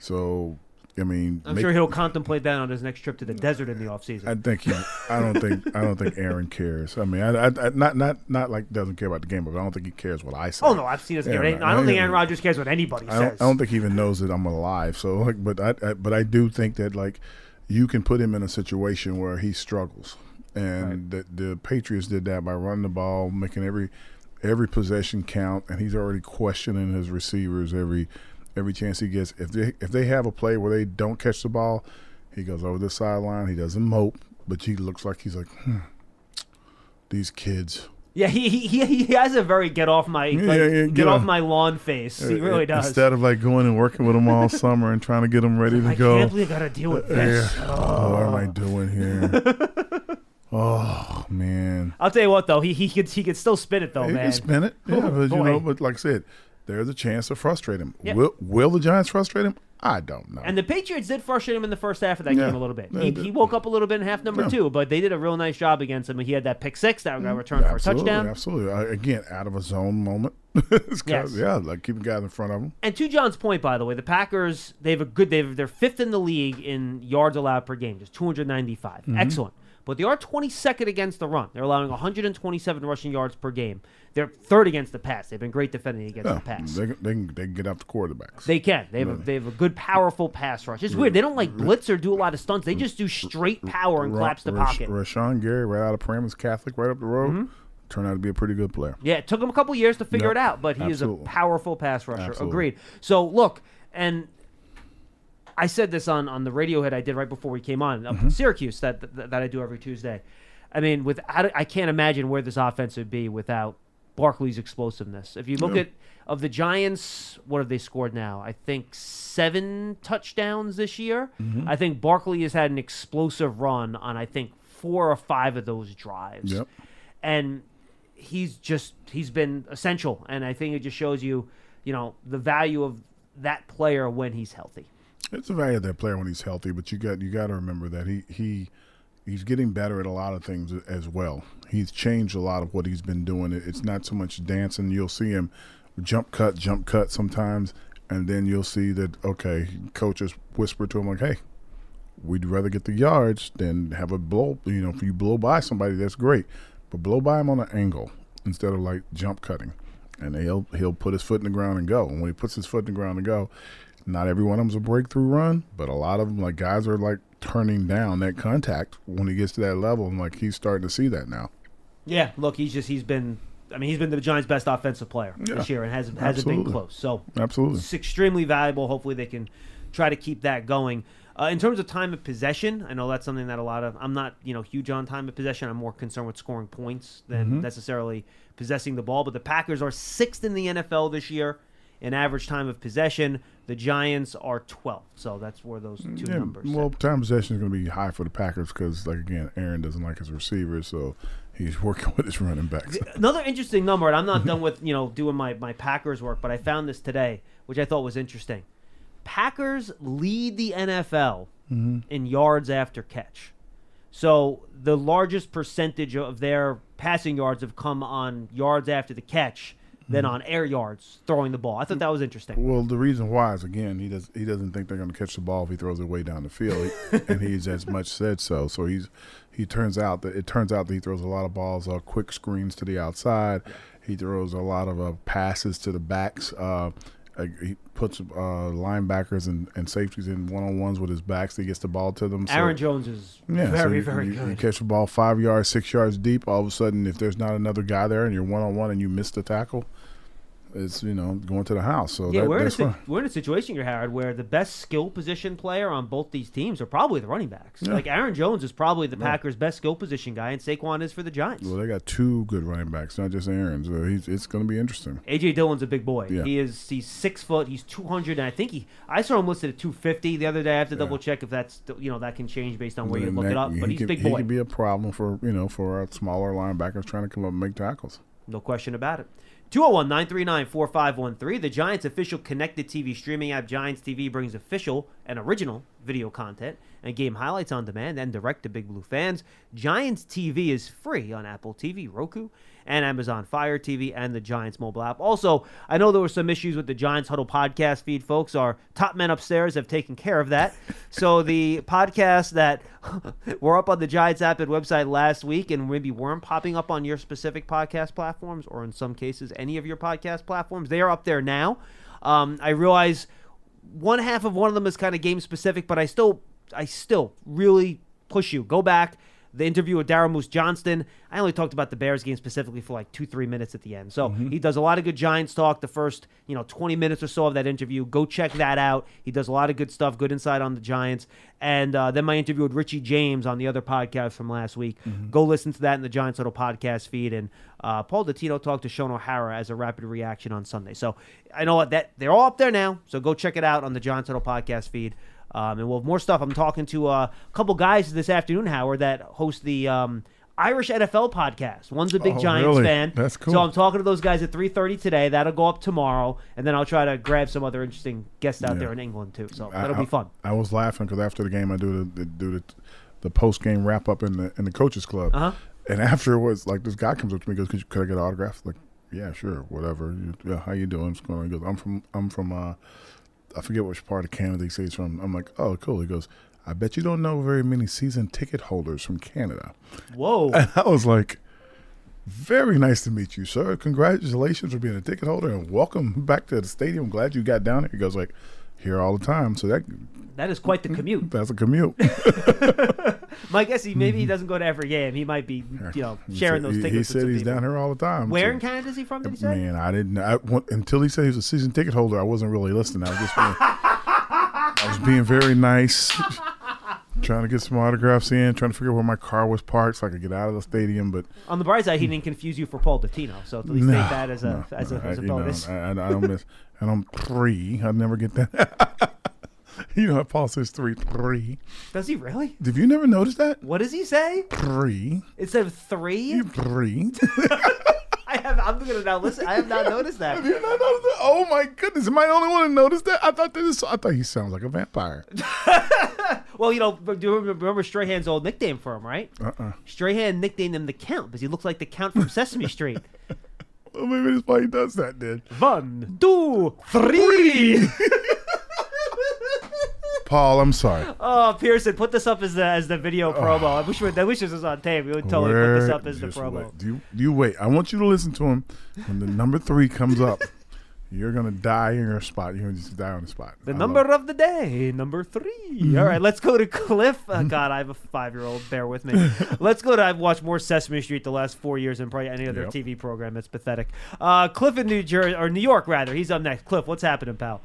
So, I mean, I'm make- sure he'll contemplate that on his next trip to the desert in the off season. I think he. I don't think. I don't think Aaron cares. I mean, I, I, I not not not like doesn't care about the game, but I don't think he cares what I say. Oh no, I've seen this. Yeah, game. no, I don't think. Aaron Rodgers cares what anybody I don't, says. I don't think he even knows that I'm alive. So, like, but I, I but I do think that like you can put him in a situation where he struggles, and the, the Patriots did that by running the ball, making every every possession count, and he's already questioning his receivers every every chance he gets. If they if they have a play where they don't catch the ball, he goes over the sideline. He doesn't mope, but he looks like he's like, hmm, these kids. Yeah, he, he he he has a very get off my Yeah, like, yeah, yeah, get, off my lawn face. He Uh, really does. Instead of like going and working with them all summer and trying to get them ready to I go. can't believe I gotta deal with this. yeah. Oh, what am I doing here? oh man. I'll tell you what though, he he could he could still spin it though, He man. can spin it. Yeah, Oh, but you know, but like I said, there's a chance to frustrate him. Yeah. Will Will the Giants frustrate him? I don't know. And the Patriots did frustrate him in the first half of that Yeah. game a little bit. Yeah, He, he woke up a little bit in half number Yeah. two, but they did a real nice job against him. He had that pick six that got returned for a touchdown. absolutely. Again, out of a zone moment. Yes. Yeah, like keeping guys in front of him. And to John's point, by the way, the Packers they have a good they've they're fifth in the league in yards allowed per game, just 295. Mhm. Excellent. But they are 22nd against the run. They're allowing 127 rushing yards per game. They're third against the pass. They've been great defending against Yeah, the pass. they, can- they, can, they can get after quarterbacks. They can. They have a, they have a good powerful pass rush. It's weird. They don't like blitz or do a lot of stunts. They just do straight power and Ra- collapse the pocket. Mm-hmm. Rashan Gary, right out of Paramus Catholic, right up the road, turned out to be a pretty good player. Yeah, it took him a couple years to figure Yep, it out, but he absolutely. is a powerful pass rusher. Absolutely. Agreed. So look, and I said this on on the radio hit I did right before we came on up Mm-hmm. in Syracuse that, that that I do every Tuesday. I mean, without I can't imagine where this offense would be without Barkley's explosiveness. If you look Yeah. at of the Giants, what have they scored now? I think seven touchdowns this year. Mhm. I think Barkley has had an explosive run on I think four or five of those drives Yep. and he's just he's been essential and i think it just shows you you know the value of that player when he's healthy It's the value of that player when he's healthy, but you got you got to remember that he he he's getting better at a lot of things as well. He's changed a lot of what he's been doing. It's not so much dancing. You'll see him jump cut, jump cut sometimes, and then you'll see that okay, coaches whisper to him like, "Hey, we'd rather get the yards than have a blow. You know, if you blow by somebody, that's great, but blow by him on an angle instead of like jump cutting." And he'll he'll put his foot in the ground and go. And when he puts his foot in the ground and go, not every one of them's a breakthrough run, but a lot of them, like guys, are like turning down that contact when he gets to that level, and like he's starting to see that now. yeah look he's just he's been i mean he's been the giants best offensive player Yeah, this year and hasn't hasn't been close so Absolutely. it's extremely valuable hopefully they can try to keep that going uh, in terms of time of possession, I know that's something that a lot of I'm not you know huge on time of possession. I'm more concerned with scoring points than Mhm. necessarily possessing the ball. But the Packers are sixth in the NFL this year in average time of possession. The Giants are 12th, so that's where those two Yeah, numbers. well, time possession is going to be high for the Packers because, like again, Aaron doesn't like his receivers, so he's working with his running backs. Another interesting number, and I'm not done with you know doing my my Packers work, but I found this today, which I thought was interesting. Packers lead the NFL Mhm. in yards after catch. So the largest percentage of their passing yards have come on yards after the catch than Mhm. on air yards throwing the ball. I thought that was interesting. Well, the reason why is again he does he doesn't think they're going to catch the ball if he throws it way down the field, He- and he's as much said so. So he's he turns out that it turns out that he throws a lot of balls, uh, quick screens to the outside. He throws a lot of uh, passes to the backs. Uh, he puts uh, linebackers and, and safeties in one on ones with his backs. He gets the ball to them. So- Aaron Jones is yeah, so very you, very you, good. You catch the ball five yards, six yards deep. All of a sudden, if there's not another guy there and you're one on one and you miss the tackle, it's you know going to the house. So yeah, that, we're in, si- we're in a situation here, Howard, where the best skill position player on both these teams are probably the running backs. Yeah. Like Aaron Jones is probably the Yeah. Packers' best skill position guy, and Saquon is for the Giants. Well, they got two good running backs, not just Aaron. So he's, it's going to be interesting. AJ Dillon's a big boy. Yeah. He is he's six foot. He's two hundred, and I think he. I saw him listed at two fifty the other day. I have to double check if that's you know that can change based on where you look that- it up. But he he's can, big He boy, can be a problem for you know for our smaller linebackers trying to come up and make tackles. no question about it. 201 939 4513. The Giants' official connected TV streaming app, Giants TV, brings official and original video content and game highlights on demand and direct to Big Blue fans. Giants TV is free on Apple TV, Roku, and Amazon Fire TV and the Giants mobile app. Also, I know there were some issues with the Giants Huddle podcast feed, folks. Our top men upstairs have taken care of that. so the podcasts that were up on the Giants app and website last week and maybe weren't popping up on your specific podcast platforms or in some cases any of your podcast platforms, they are up there now. Um, I realize one half of one of them is kind of game specific, but I still I still really push you. Go back. The interview with Daryl Moose Johnston. I only talked about the Bears game specifically for like two, three minutes at the end. So he does a lot of good Giants talk the first, you know, 20 minutes or so of that interview. Go check that out. He does a lot of good stuff, good insight on the Giants. And uh, then my interview with Richie James on the other podcast from last week. Go listen to that in the Giants Huddle podcast feed. And uh, Paul Dottino talked to Shaun O'Hara as a rapid reaction on Sunday. So I know what that they're all up there now. So go check it out on the Giants Huddle podcast feed. Um, and we'll have more stuff. I'm talking to uh, a couple guys this afternoon, Howard, that host the um, Irish NFL podcast. One's a big Oh, Giants really? fan. That's cool. So I'm talking to those guys at 3:30 today. That'll go up tomorrow, and then I'll try to grab some other interesting guests out Yeah. there in England too. So that'll I, be fun. I was laughing because after the game, I do the, the do the, the post game wrap up in the in the coaches club, Uh-huh. and afterwards, like this guy comes up to me and goes, "Could, you, could I get an autograph?" Like, yeah, sure, whatever. You, yeah, how you doing? What's going on? He goes, "I'm from I'm from uh, I forget which part of Canada he says from." I'm like, "Oh, cool." He goes. I bet you don't know very many season ticket holders from Canada. Whoa. And I was like, very nice to meet you, sir. Congratulations for being a ticket holder and welcome back to the stadium. Glad you got down here. He goes like, here all the time. So that That is quite the mm, commute. that's a commute. My guess he maybe he mm-hmm. doesn't go to every game. He might be, you know, sharing said- those tickets. He with said he's people. down here all the time. Where so- in Canada is he from? Did he say? Man, I didn't. I, until he said he was a season ticket holder, I wasn't really listening. I was just being, I was being very nice, trying to get some autographs in, trying to figure out where my car was parked so I could get out of the stadium. But On the bright side, he didn't confuse you for Paul Dottino, so at least no, take that as a no, as a, no, as a you know, bonus. I, I, don't miss. I don't three. I never get that. you know, how Paul says three, three. Does he really? Did you never notice that? What does he say? Three, Instead of three? three. I have. I'm gonna now listen. I have not noticed that. Have you not noticed that? Oh my goodness! Am I the only one to notice that? I thought this. I thought he sounds like a vampire. Well, you know, do you remember, Strahan's old nickname for him, right? Uh-uh. Strahan nicknamed him the Count because he looks like the Count from Sesame Street. Well, maybe that's why he does that. Then One, two, three. Paul, I'm sorry. oh, Pearson, put this up as the as the video oh. promo. I wish we, I wish this was on tape. We would totally put this up as the promo. wait. Do you, do you wait? I want you to listen to him. When the number three comes up, you're gonna die in your spot. You're gonna just die on the spot. The I number of the day, number 3 Mm-hmm. All right, let's go to Cliff. Uh, God, I have a five-year-old. Bear with me. let's go to. I've watched more Sesame Street the last four years than probably any other Yep. TV program. It's pathetic. Uh, Cliff in New Jersey or New York rather. He's up next. Cliff, what's happening, pal?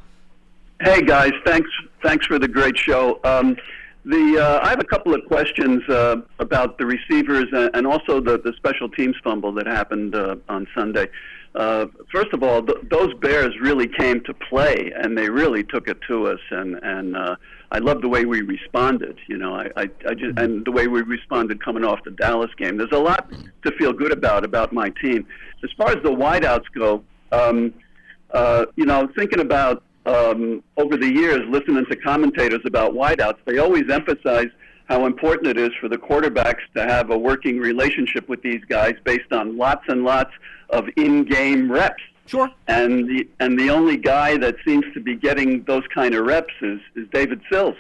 Hey guys, thanks thanks for the great show. Um, the uh, I have a couple of questions uh, about the receivers and, and also the, the special teams fumble that happened uh, on Sunday. Uh, first of all, th- those Bears really came to play, and they really took it to us. And and uh, I love the way we responded. You know, I, I, I just and the way we responded coming off the Dallas game. There's a lot to feel good about about my team. As far as the wideouts go, um, uh, you know, thinking about um, over the years, listening to commentators about wideouts, they always emphasize how important it is for the quarterbacks to have a working relationship with these guys based on lots and lots of in-game reps. Sure. And the and the only guy that seems to be getting those kind of reps is is David Sills.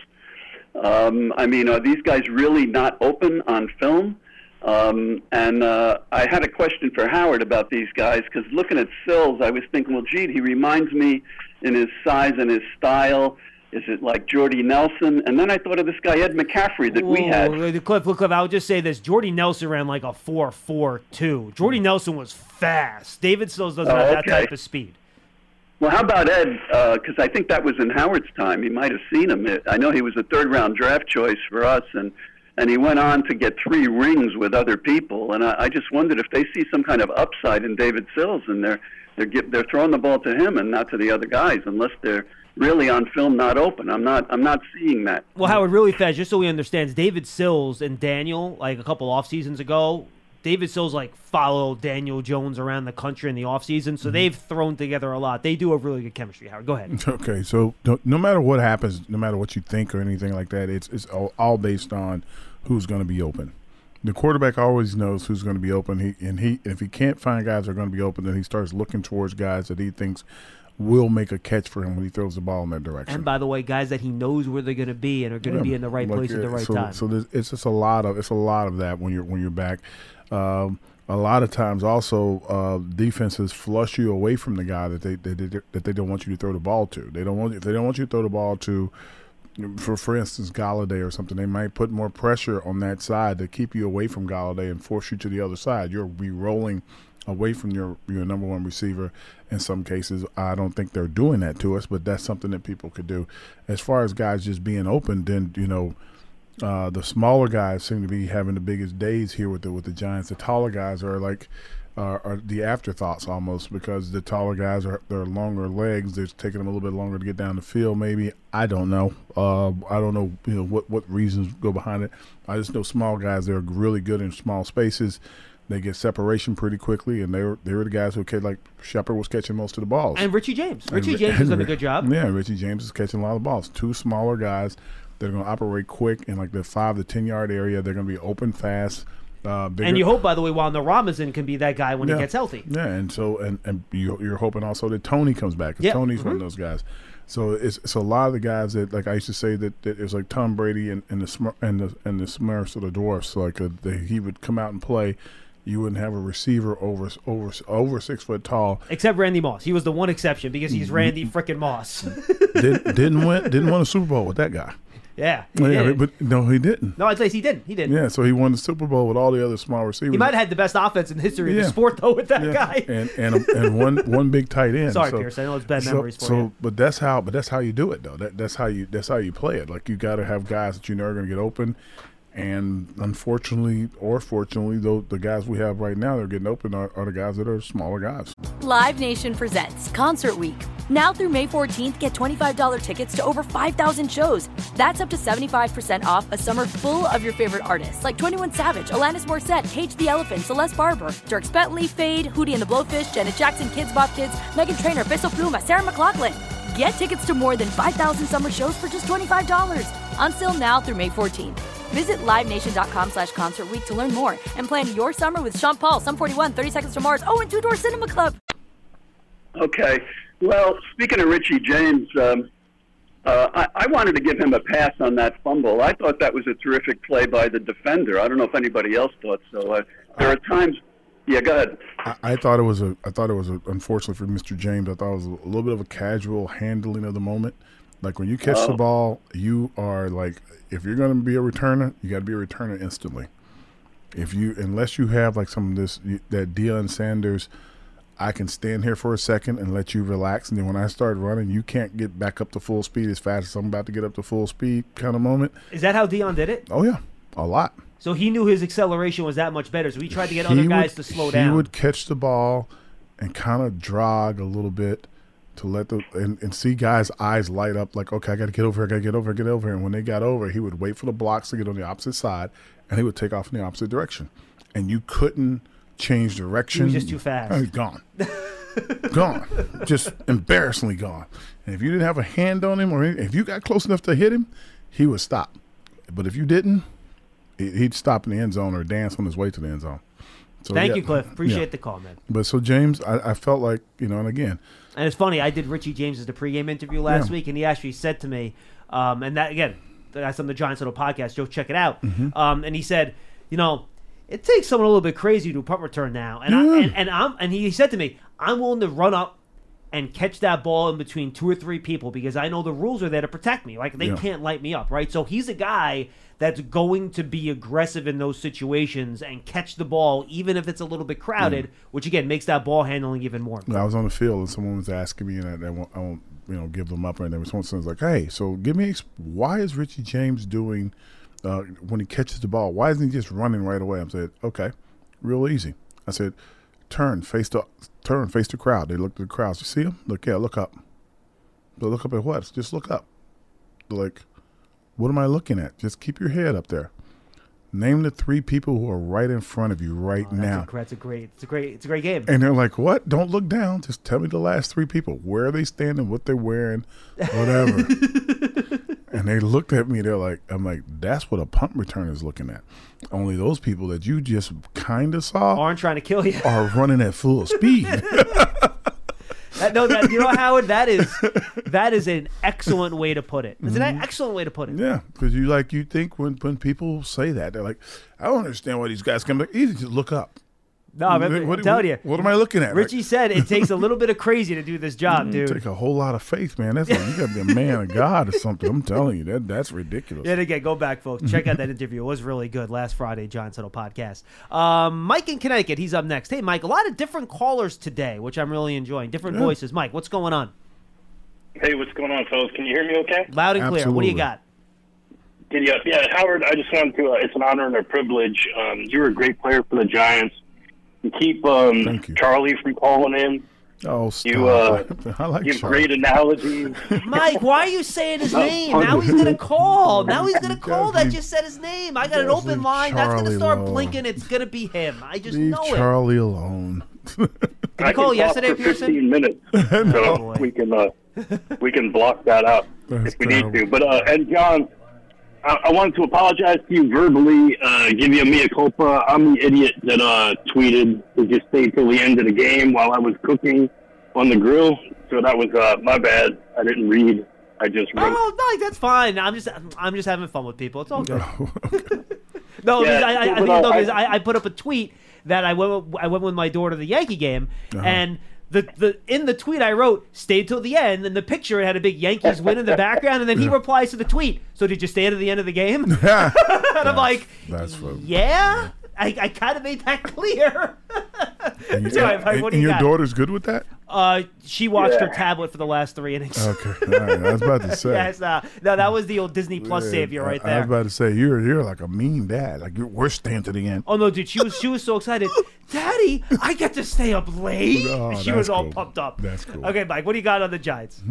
Um, I mean, are these guys really not open on film? Um, and uh, I had a question for Howard about these guys because looking at Sills, I was thinking, well, gee, he reminds me in his size and his style. Is it like Jordy Nelson? And then I thought of this guy Ed McCaffrey that we had. Whoa, Cliff, look, Cliff, I would just say this. Jordy Nelson ran like a 4-4-2. Jordy Nelson was fast. David Sills doesn't Oh, have that type of speed. Well, how about Ed? Uh, because I think that was in Howard's time. He might have seen him. I know he was a third-round draft choice for us, and and he went on to get three rings with other people. And I, I just wondered if they see some kind of upside in David Sills, and they're they're get, they're throwing the ball to him and not to the other guys, unless they're really on film not open. I'm not I'm not seeing that. Well, Howard, really fast, just so we understand, David Sills and Daniel, like a couple off seasons ago, David Sills like follow Daniel Jones around the country in the offseason, so mm-hmm. they've thrown together a lot. They do have really good chemistry. Howard, go ahead. Okay, so no, no matter what happens, no matter what you think or anything like that, it's it's all, all based on who's going to be open. The quarterback always knows who's going to be open. He and he if he can't find guys that are going to be open, then he starts looking towards guys that he thinks will make a catch for him when he throws the ball in that direction. And by the way, guys that he knows where they're going to be and are going to Yeah, be in the right like, place at the right so, time. So it's just a lot of it's a lot of that when you're when you're back. Um, a lot of times, also uh, defenses flush you away from the guy that they, that they that they don't want you to throw the ball to. They don't want if they don't want you to throw the ball to. For for instance, Golladay or something, they might put more pressure on that side to keep you away from Golladay and force you to the other side. You'll be rolling away from your your number one receiver. In some cases, I don't think they're doing that to us, but that's something that people could do. As far as guys just being open, then you know uh, the smaller guys seem to be having the biggest days here with the with the Giants. The taller guys are like uh, are the afterthoughts almost because the taller guys are they're longer legs. It's taking them a little bit longer to get down the field. Maybe I don't know. Uh, I don't know. You know what what reasons go behind it. I just know small guys. They're really good in small spaces. They get separation pretty quickly, and they were they were the guys who catch like Shepard was catching most of the balls. and Richie James. Richie And- James has done a good job. Yeah, Richie James is catching a lot of balls. Two smaller guys that are going to operate quick in like the five to ten yard area. They're going to be open fast. Uh, And you hope, by the way, Wan'Dale Robinson can be that guy when yeah. he gets healthy. Yeah, and so and and you, you're hoping also that Toney comes back. 'cause Yeah. Toney's one of Mhm. those guys. So it's it's a lot of the guys that like I used to say that, that it was like Tom Brady and, and the Smur- and the and the Smurfs or the Dwarfs. Like uh, they, he would come out and play. You wouldn't have a receiver over over over six foot tall. Except Randy Moss. He was the one exception because he's Mm-hmm. Randy frickin' Moss. didn't didn't win didn't win a Super Bowl with that guy. yeah. Yeah, did. but no, he didn't. no, I'd say he didn't. He didn't. Yeah, so he won the Super Bowl with all the other small receivers. He might have had the best offense in the history of Yeah. the sport, though, with that Yeah, guy. and and and one one big tight end. Sorry, so, Pierce, I know it's bad so- memories for so, you. but that's how but that's how you do it though. That that's how you that's how you play it. Like you got to have guys that you know are going to get open. And unfortunately, or fortunately, though the guys we have right now they are getting open are, are the guys that are smaller guys. Live Nation presents Concert Week. Now through May 14th, get $25 tickets to over 5,000 shows. That's up to 75% off a summer full of your favorite artists like 21 Savage, Alanis Morissette, Cage the Elephant, Celeste Barber, Dierks Bentley, Feid, Hootie and the Blowfish, Janet Jackson, Kidz Bop Kids, Meghan Trainor, Peso Pluma, Sarah McLachlan. Get tickets to more than 5,000 summer shows for just $25. Until now through May 14th. Visit LiveNation.com slash Concert Week to learn more and plan your summer with Sean Paul, Sum 41, 30 Seconds to Mars, oh, and Two Door Cinema Club. Okay. Well, speaking of Richie James, um, uh, I, I wanted to give him a pass on that fumble. I thought that was a terrific play by the defender. I don't know if anybody else thought so. Uh, there are times. Yeah, go ahead. I, I thought it was a I thought it was a, unfortunately for Mr. James. I thought it was a little bit of a casual handling of the moment. Like when you catch the Oh. ball, you are like if you're going to be a returner, you got to be a returner instantly. If you unless you have like some of this that Deion Sanders, I can stand here for a second and let you relax, and then when I start running, you can't get back up to full speed as fast as I'm about to get up to full speed kind of moment. Is that how Deion did it? Oh yeah, a lot. So he knew his acceleration was that much better, so he tried to get He other would- guys to slow he down. would catch the ball and kind of drag a little bit to let the and, and see guys' eyes light up like, okay, I got to get over here, I got to get over, here, get over here. And when they got over, he would wait for the blocks to get on the opposite side, and he would take off in the opposite direction, and you couldn't change direction. just too fast. Oh, he's gone, gone, just embarrassingly gone. And if you didn't have a hand on him, or any- if you got close enough to hit him, he would stop. But if you didn't, he- he'd stop in the end zone or dance on his way to the end zone. So, Thank yeah, you, Cliff. Appreciate yeah. the call, man. But so James, I, I felt like you know, and again, And it's funny, I did Richie James's the pregame interview last Yeah. week, and he actually said to me, um, and that again, that's on the Giants Huddle podcast. Joe, check it out. Mhm. Um, and he said, you know, it takes someone a little bit crazy to do a punt return now, and I, and, and I'm and he said to me, I'm willing to run up and catch that ball in between two or three people because I know the rules are there to protect me. Like they Yeah. can't light me up, right? So he's a guy that's going to be aggressive in those situations and catch the ball even if it's a little bit crowded, which again makes that ball handling even more. I was on the field and someone was asking me, and I, I, won't, I won't, you know, give them up. And there was someone was like, "Hey, so give me why is Richie James doing uh, when he catches the ball? Why isn't he just running right away?" I said, "Okay, real easy." I said, "Turn, face the turn, face the crowd." They looked at the crowds. You see him? Look, yeah, look up. But look up at what? Just look up. Like, what am I looking at? Just keep your head up there. Name the three people who are right in front of you right Oh, That's now. a, that's a great. It's a great. It's a great game. And they're like, "What? Don't look down. Just tell me the last three people. Where are they standing? What they're wearing? Whatever." and they looked at me. They're like, "I'm like, that's what a punt return is looking at. Only those people that you just kind of saw Aren't trying to kill you. are running at full speed." That, no, that, you know, Howard, that is that is an excellent way to put it. It's an Mhm. excellent way to put it. yeah, because you like you think when when people say that they're like, "I don't understand why these guys come." Easy, just look up. No, I'm, I'm What- telling you. What am I looking at? Like, Richie said it takes a little bit of crazy to do this job, dude. Take a whole lot of faith, man. That's like, you got to be a man of God or something. I'm telling you, that that's ridiculous. Yet again, go back, folks. Check out that interview. It was really good last Friday, Giants Huddle podcast. Um, Mike in Connecticut, he's up next. Hey, Mike, a lot of different callers today, which I'm really enjoying. Different Yeah. voices. Mike, what's going on? Hey, what's going on, fellas? Can you hear me okay? Loud and clear. What do you got? Giddy up. Yeah, Howard, I just wanted to, uh, it's an honor and a privilege. Um, you were a great player for the Giants. You keep um, you. Charlie from calling in. Oh, stop. You uh, I like give Charlie. great analogies. Mike, why are you saying his name? Now he's gonna call. Now he's gonna call. That just said his name. I got an open leave line. That's gonna start alone. blinking. It's gonna be him. I just Leave know it. Charlie alone. Did I you call can yesterday, talk for Pearson? 15 minutes, so we can uh, we can block that out That's if we need to. But uh, and John, I, I wanted to apologize to you verbally, uh, give you a mea culpa. I'm the idiot that uh, tweeted to just stay till the end of the game while I was cooking on the grill. So that was uh, my bad. I didn't read. I just wrote. Oh, no, that's fine. I'm just, I'm just having fun with people. It's all good. no, Yeah, I, I, I, think, no, I- I, I put up a tweet that I went, I went with my daughter to the Yankee game, Uh-huh. and the, the in the tweet I wrote stayed till the end, and the picture it had a big Yankees win in the background, and then he replies to the tweet. So did you stay to the end of the game? and I'm like, That's funny. yeah. I, I kind of made that clear. And, you- Sorry, and- Mike, what do and you your got? daughter's good with that? Uh, she watched her tablet for the last three innings. Okay, all right. I was about to say. yes, uh, no, that was the old Disney Plus Yeah, savior right I, I was there. about to say you're you're like a mean dad. Like you're, we're staying to the end. Oh no, dude, she was she was so excited. Daddy, I get to stay up late. Oh, she that's was all pumped up. That's cool. Okay, Mike, what do you got on the Giants?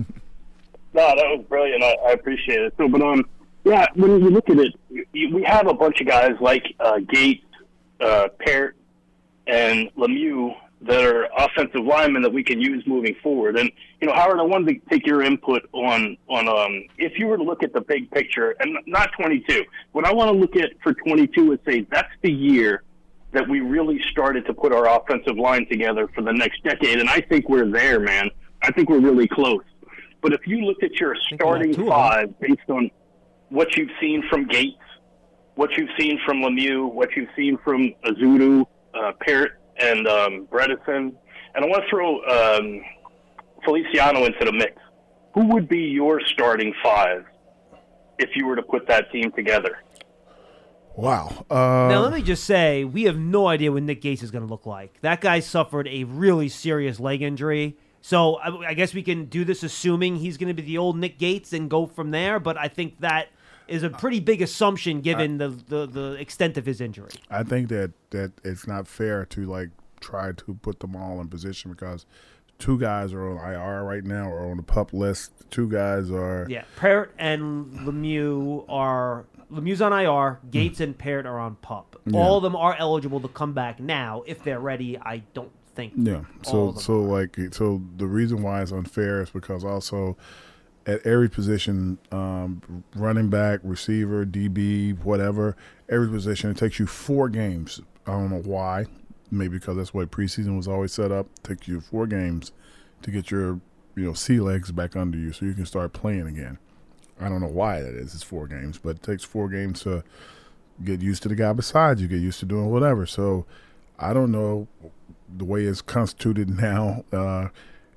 No, that was brilliant. I, I appreciate it. So, but um, yeah, when you look at it, you, we have a bunch of guys like uh, Gates, uh, Parrott, and Lemieux that are offensive linemen that we can use moving forward. And you know, Howard, I wanted to take your input on on um, if you were to look at the big picture, and not 22. What I want to look at for 22 is say that's the year that we really started to put our offensive line together for the next decade, and I think we're there, man. I think we're really close. But if you looked at your starting five based on what you've seen from Gates, what you've seen from Lemieux, what you've seen from Ezeudu, uh, Parrott, and um, Bredeson, and I want to throw um, Feliciano into the mix. Who would be your starting five if you were to put that team together? Wow. Uh, now let me just say, we have no idea what Nick Gates is going to look like. That guy suffered a really serious leg injury. So I, I guess we can do this assuming he's going to be the old Nick Gates and go from there. But I think that is a uh, pretty big assumption given the, the, the extent of his injury. I think that that it's not fair to like try to put them all in position because two guys are on IR right now or on the pup list. Two guys are Yeah, Parrott and Lemieux are Lemieux's on IR. Gates and Parrott are on pup. Yeah. All of them are eligible to come back now if they're ready. I don't think. Yeah. all So of them so like so the reason why it's unfair is because also at every position, um, running back, receiver, DB, whatever, every position it takes you four games. I don't know why. Maybe because that's why preseason was always set up. Take you four games to get your you know sea legs back under you so you can start playing again. I don't know why that is. It's four games, but it takes four games to get used to the guy beside you, get used to doing whatever. So I don't know the way it's constituted now. Uh,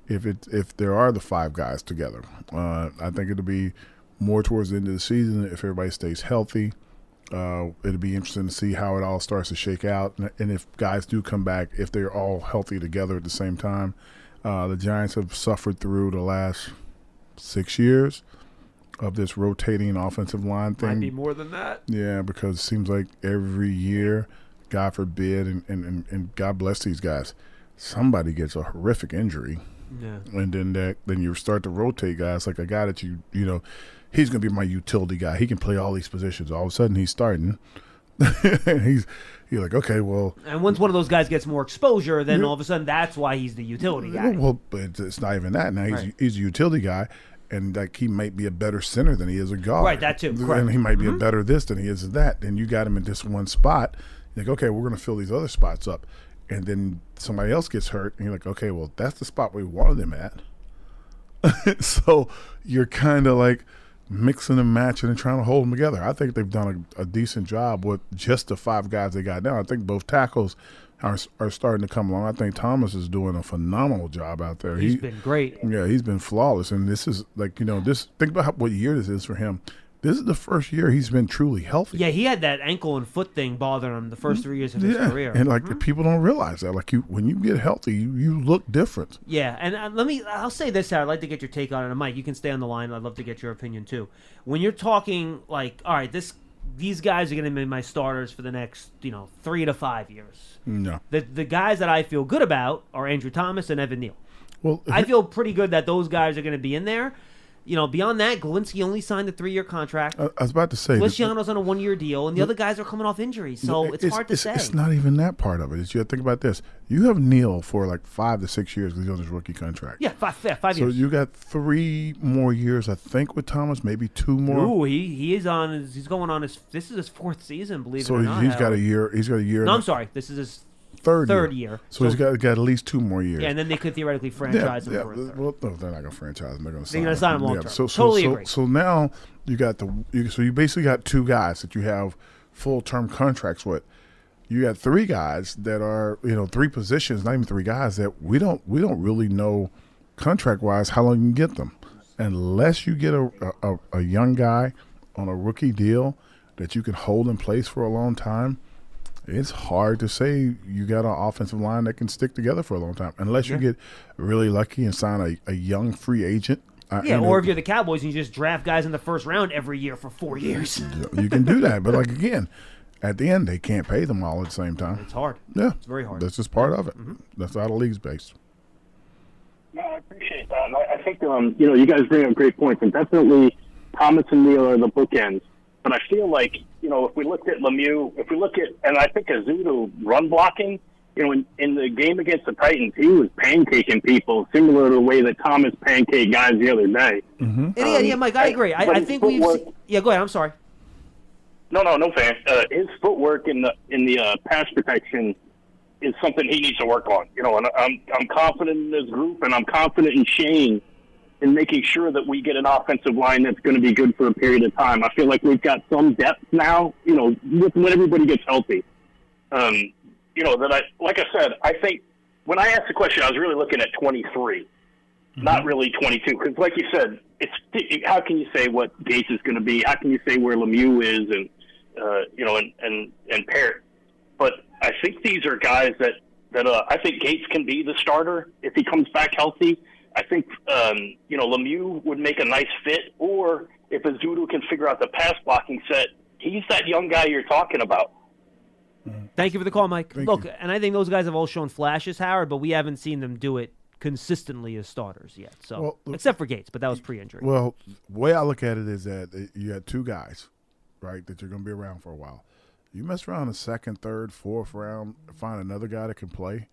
if it if there are the five guys together, uh, I think it'll be more towards the end of the season if everybody stays healthy. Uh, it'll be interesting to see how it all starts to shake out, and, and if guys do come back, if they're all healthy together at the same time. Uh, the Giants have suffered through the last six years of this rotating offensive line thing. Might be more than that. Yeah, because it seems like every year, God forbid, and, and, and God bless these guys, somebody gets a horrific injury. Yeah. And then that then you start to rotate guys like a guy that you you know, he's gonna be my utility guy. He can play all these positions. All of a sudden he's starting. he's you're like, okay, well, And once one of those guys gets more exposure, then all of a sudden that's why he's the utility guy. well, but it's- not even that. Now he's Right. he's a utility guy, and like he might be a better center than he is a guard. Right, that too, correct. And he might be Mhm. a better this than he is that. And you got him in this one spot. Like, okay, we're going to fill these other spots up, and then somebody else gets hurt, and you're like, okay, well, that's the spot we wanted him at. so you're kind of like mixing and matching and trying to hold them together. I think they've done a, a decent job with just the five guys they got now. I think both tackles are are starting to come along. I think Thomas is doing a phenomenal job out there. He's He- been great. Yeah, he's been flawless, and this is like you know this. Think about how, what year this is for him. This is the first year he's been truly healthy. Yeah, he had that ankle and foot thing bothering him the first three years of his Yeah, career. and like people don't realize that. Like you, when you get healthy, you, you look different. Yeah, and uh, let me. I'll say this. I'd like to get your take on it, and Mike, you can stay on the line. I'd love to get your opinion too. When you're talking like, all right, this these guys are going to be my starters for the next, you know, three to five years. No. The the guys that I feel good about are Andrew Thomas and Evan Neal. Well, I feel pretty good that those guys are going to be in there. You know, beyond that, Glowinski only signed a three-year contract. I, I was about to say. Feliciano's on a one-year deal, and the other guys are coming off injuries, so it's, hard to it's, say. It's not even that part of it. It's you have to think about this. You have Neal for like five to six years because he's on his rookie contract. yeah, five, yeah, five so years. So you got three more years, I think, with Thomas. Maybe two more. Ooh, he he is on. His, he's going on his. This is his fourth season. Believe so it or not. he's got a year. He's got a year. No, I'm sorry. This is his Third, third year. year. So, he's got got at least two more years. Yeah, and then they could theoretically franchise him for. Well, no, they're not going to franchise him. They're going to sign They're gonna sign him long term. So, so, Totally so, agree. so now you got the you, so you basically got two guys that you have full term contracts with. You got three guys that are you know three positions, not even three guys that we don't we don't really know contract wise how long you can get them, unless you get a a, a young guy on a rookie deal that you can hold in place for a long time it's hard to say you got an offensive line that can stick together for a long time unless you get really lucky and sign a, a young free agent. Uh, Yeah, and or a- if you're the Cowboys and you just draft guys in the first round every year for four years. you can do that. But like again, at the end they can't pay them all at the same time. It's hard. Yeah, It's very hard. That's just part of it. Mm-hmm. That's how the league's based. No, I appreciate that. I, I think um, you know you guys bring up great points, and definitely Thomas and Neal are the bookends. But I feel like you know if we looked at Lemieux, if we look at, and I think Ezeudu run blocking, you know, in, in the game against the Titans, he was pancaking people, similar to the way that Thomas pancaked guys the other day. Mm-hmm. Yeah, yeah, yeah, Mike, I agree. I, I think we've. footwork- yeah, go ahead. I'm sorry. No, no, no fan. Uh, his footwork in the in the uh, pass protection is something he needs to work on. You know, and I'm I'm confident in this group, and I'm confident in Shane in making sure that we get an offensive line that's going to be good for a period of time. I feel like we've got some depth now. You know, with, when everybody gets healthy. Um, you know that I like I said. I think when I asked the question, I was really looking at 23 not really 22 because like you said it's how can you say what gates is going to be how can you say where lemieux is and uh, you know and and and parrott but i think these are guys that that uh, i think gates can be the starter if he comes back healthy i think um, you know lemieux would make a nice fit or if ezeudu can figure out the pass blocking set he's that young guy you're talking about Thank you for the call, Mike. Look, and I think those guys have all shown flashes, Howard, but we haven't seen them do it consistently as starters yet. So, Well, look- except for Gates, but that was pre-injury. Well, the way I look at it is that uh, you got two guys, right, that you're going to be around for a while. You mess around the second, third, fourth round, find another guy that can play,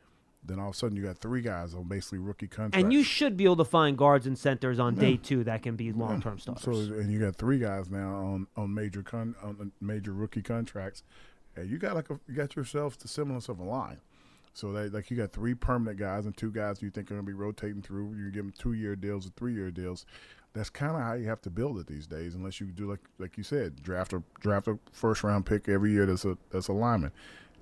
then all of a sudden you got three guys on basically rookie contracts. and you should be able to find guards and centers on day two that can be long-term starters. So and you got three guys now on on major con on major rookie contracts, and you got like a, you got yourself the semblance of a line. So that like you got three permanent guys and two guys you think are going to be rotating through. You give them two year deals or three year deals. That's kind of how you have to build it these days, unless you do like like you said, draft a draft a first round pick every year. That's a that's a lineman,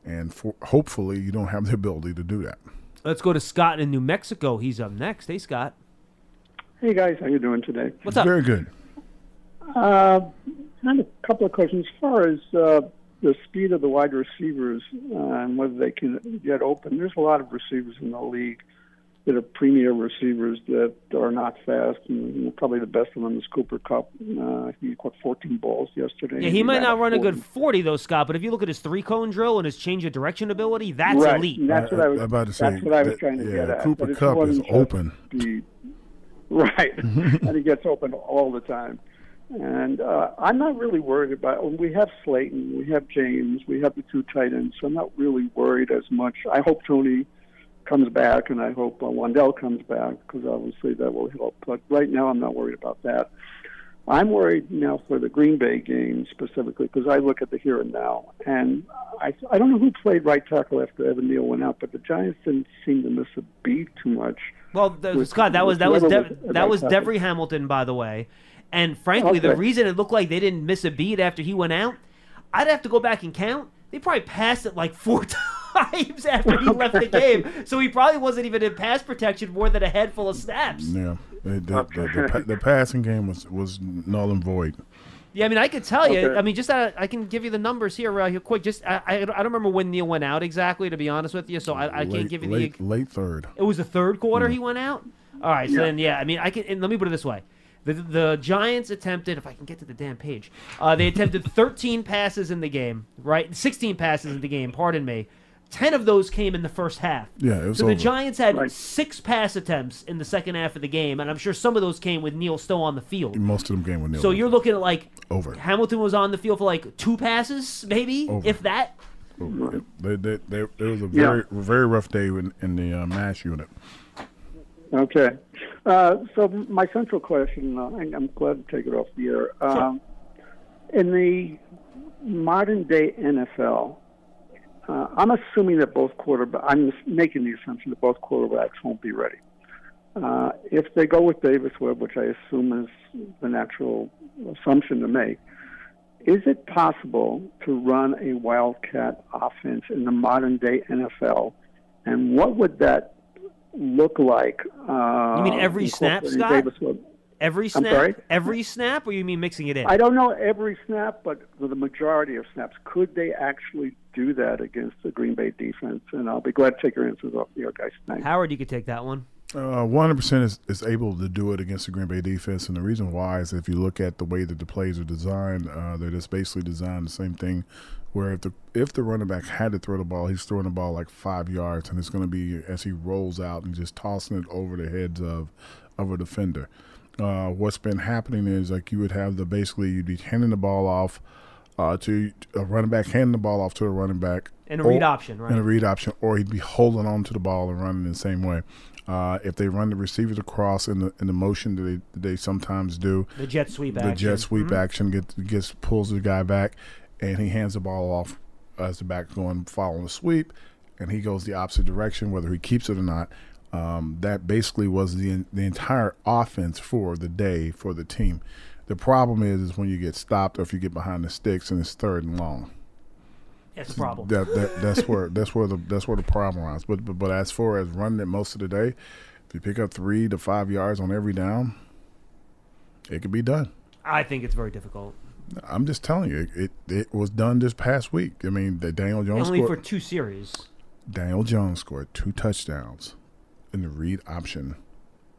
and for, hopefully you don't have the ability to do that. Let's go to Scott in New Mexico. He's up next. Hey, Scott. Hey guys, how you doing today? What's up? Very good. Uh, I had a couple of questions as far as uh, the speed of the wide receivers uh, and whether they can get open. There's a lot of receivers in the league that are premier receivers that are not fast, and you know, probably the best of them is Cooper Kupp. Uh, he caught 14 balls yesterday. Yeah, he might not run a good 40 though, Scott. But if you look at his three cone drill and his change of direction ability, that's right. elite. That's what I was I'm about to say, That's what I was that- trying to yeah, get at. Cooper Kupp is open. The, right, and he gets open all the time. And uh, I'm not really worried about. We have Slayton, we have James, we have the two tight ends. So I'm not really worried as much. I hope Toney comes back, and I hope uh, Wan'Dale comes back because obviously that will help. But right now, I'm not worried about that. I'm worried now for the Green Bay game specifically because I look at the here and now, and I I don't know who played right tackle after Evan Neal went out, but the Giants didn't seem to miss a beat too much. Well, the, with- Scott, that was that was Dev, at that was. Devery Hamilton, by the way. And frankly, the reason it looked like they didn't miss a beat after he went out, I'd have to go back and count. They probably passed it like four times after he left the game, so he probably wasn't even in pass protection more than a handful of snaps. Yeah, the, the, the, the, the passing game was was null and void. Yeah, I mean, I could tell you. Okay. I mean, just uh, I can give you the numbers here, real quick. Just I, I, I don't remember when Neal went out exactly, to be honest with you. So I, I can't give you late, the. late third. It was the third quarter he went out. All right, so Yeah. then yeah, I mean, I can. And let me put it this way: the the Giants attempted, if I can get to the damn page, uh, they attempted 13 passes in the game, right? 16 passes in the game. Pardon me. Ten of those came in the first half. Yeah, it was so the. Giants had six pass attempts in the second half of the game, and I'm sure some of those came with Neal Stowe on the field. Most of them came with Neal. So you're looking at like over. Hamilton was on the field for like two passes, maybe, Over. if that. They, they, they, they, it was a Yeah. very very rough day in, in the uh, mash unit. Okay. Uh, so my central question, uh, and I'm glad to take it off the air. Um, in the modern day NFL, uh, I'm assuming that both quarterbacks, I'm making the assumption that both quarterbacks won't be ready. Uh, if they go with Davis Webb, which I assume is the natural assumption to make, is it possible to run a wildcat offense in the modern day NFL? And what would that look like? Uh, You mean every snap, Scott? Davis Webb? Every I'm snap, sorry? every snap, or you mean mixing it in? I don't know every snap, but the majority of snaps. Could they actually do that against the Green Bay defense? And I'll be glad to take your answers off the air, guys. Thanks. Howard, you could take that one. Uh, 100% is, is able to do it against the Green Bay defense. And the reason why is if you look at the way that the plays are designed, uh, they're just basically designed the same thing. Where if the if the running back had to throw the ball, he's throwing the ball like five yards, and it's going to be as he rolls out and just tossing it over the heads of of a defender. Uh, what's been happening is like you would have the basically you'd be handing the ball off uh, to a running back, handing the ball off to a running back, And a read option, right? And a read option, or he'd be holding on to the ball and running the same way. Uh, if they run the receivers across in the in the motion that they that they sometimes do, The jet sweep the action. jet sweep Mhm. action gets gets pulls the guy back, and he hands the ball off as the back going following the sweep, and he goes the opposite direction, whether he keeps it or not. Um, that basically was the the entire offense for the day for the team. The problem is, is when you get stopped or if you get behind the sticks and it's third and long. That's the problem. That, that that's where that's where the that's where the problem lies. But, but but as far as running it most of the day, if you pick up three to five yards on every down, it could be done. I think it's very difficult. I'm just telling you, it it was done this past week. I mean, the Daniel Jones Only for two series. Daniel Jones scored two touchdowns in the read option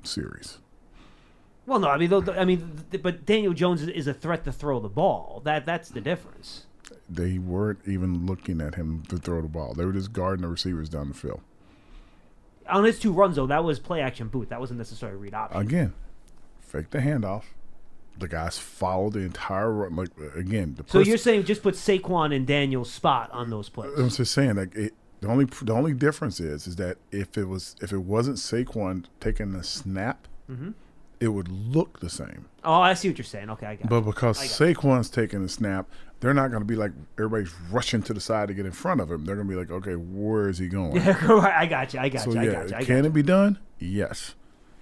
series. Well, no, I mean, though, I mean, but Daniel Jones is- a threat to throw the ball. That that's the difference. They weren't even looking at him to throw the ball. They were just guarding the receivers down the field. On his two runs, though, that was play action boot. That wasn't necessarily read option. Again, fake the handoff. The guys followed the entire run. Like again, the So person- you're saying just put Saquon in Daniel's spot on those plays? I'm just saying like it, the only the only difference is is that if it was if it wasn't Saquon taking the snap, Mhm. it would look the same. Oh, I see what you're saying. Okay, I got. But you. because got you. Saquon's taking the snap, they're not going to be like everybody's rushing to the side to get in front of him. They're going to be like, okay, where is he going? Yeah, I got you. I got so you. I yeah, got you. I got can you. it be done? Yes.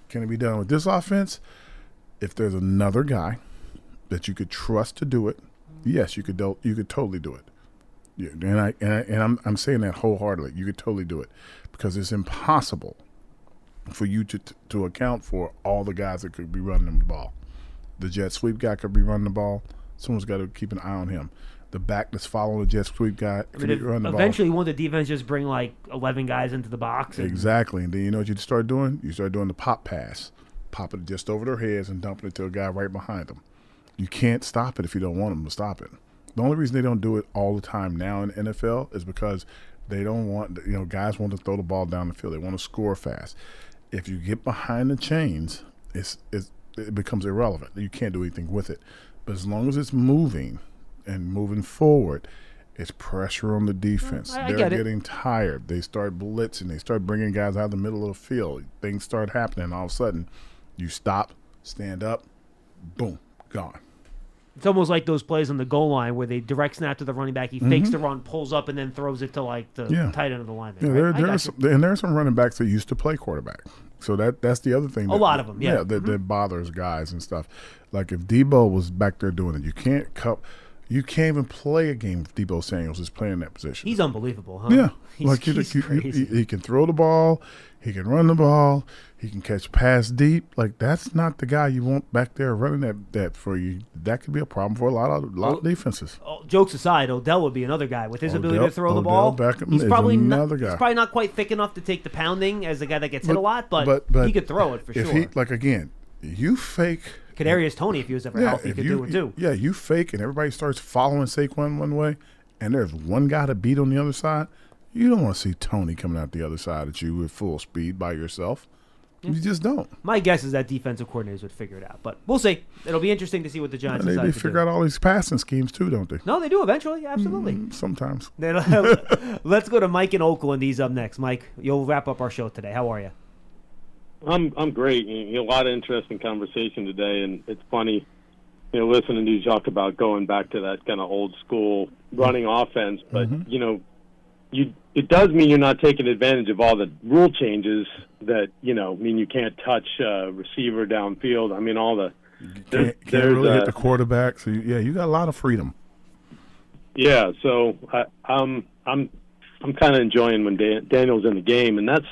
Can it be done with this offense? If there's another guy that you could trust to do it, yes, you could. Do, you could totally do it. Yeah, and I and, I, and I'm I'm saying that wholeheartedly. You could totally do it because it's impossible for you to to account for all the guys that could be running the ball. The jet sweep guy could be running the ball. Someone's got to keep an eye on him. The back that's following the jet sweep guy I could mean, be running the ball. eventually, won't the defense just bring like 11 guys into the box? And, Exactly. And then you know what you start doing? You start doing the pop pass. Pop it just over their heads and dumping it to a guy right behind them. You can't stop it if you don't want them to stop it. The only reason they don't do it all the time now in NFL is because they don't want, you know, guys want to throw the ball down the field. They want to score fast. If you get behind the chains, it's, it's it becomes irrelevant. You can't do anything with it. But as long as it's moving and moving forward, it's pressure on the defense. I- I They're get it. getting tired. They start blitzing. They start bringing guys out of the middle of the field. Things start happening. All of a sudden, you stop, stand up, boom, gone. It's almost like those plays on the goal line where they direct snap to the running back. He fakes Mhm. the run, pulls up, and then throws it to like the Yeah. tight end of the lineman. Yeah, right? there, there some, and there are some running backs that used to play quarterback. So that that's the other thing. A lot of them, yeah. that, that bothers guys and stuff. Like if Deebo was back there doing it, you can't cup. You can't even play a game if Deebo Samuels is playing that position. He's unbelievable, huh? Yeah, He's, like he's you- you- crazy. he, he can throw the ball, he can run the ball, he can catch pass deep. Like that's not the guy you want back there running that that for you. That could be a problem for a lot of lot of defenses. Oh, jokes aside, Odell would be another guy with his ability to throw the ball. Beckham he's probably another not, guy. He's probably not quite thick enough to take the pounding as a guy that gets hit a lot, but, he could throw it for if sure. He, like again, you fake. Kadarius Toney, if he was ever healthy, if could you, do it too. Yeah, you fake, and everybody starts following Saquon one way, and there's one guy to beat on the other side. You don't want to see Toney coming out the other side at you with full speed by yourself. Hmm. You just don't. My guess is that defensive coordinators would figure it out, but we'll see. It'll be interesting to see what the Giants And they decide they to figure do. out all these passing schemes too, don't they? No, they do eventually. Absolutely. Mm, sometimes. Let's go to Mike in Oakland. He's up next. Mike, you'll wrap up our show today. How are you? I'm I'm great. You know, a lot of interesting conversation today, and it's funny, you know, listening to you talk about going back to that kind of old school running offense. But mm-hmm. you know, you it does mean you're not taking advantage of all the rule changes that you know mean you can't touch uh, receiver downfield. I mean, all the there's, Can't, can't really uh, hit the quarterback. So you, yeah, you got a lot of freedom. Yeah, so I, I'm I'm I'm kind of enjoying when Dan, Daniel's in the game, and that's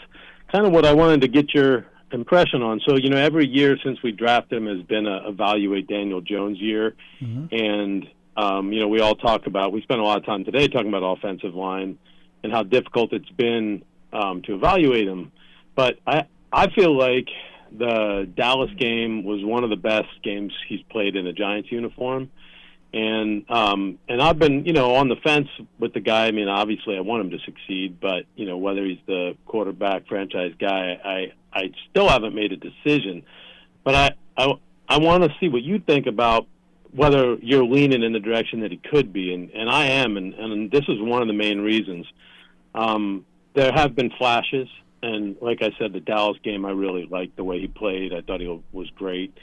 kind of what I wanted to get your impression on. So you know, every year since we drafted him has been a evaluate Daniel Jones year, and um, you know we all talk about. We spent a lot of time today talking about offensive line and how difficult it's been um, to evaluate him. But I I feel like the Dallas game was one of the best games he's played in a Giants uniform and um and I've been you know on the fence with the guy. I mean, obviously I want him to succeed, but you know whether he's the quarterback franchise guy, I I still haven't made a decision. But I I I want to see what you think about whether you're leaning in the direction that he could be, and and I am, and and this is one of the main reasons. Um, there have been flashes, and like I said, the Dallas game, I really liked the way he played. I thought he was great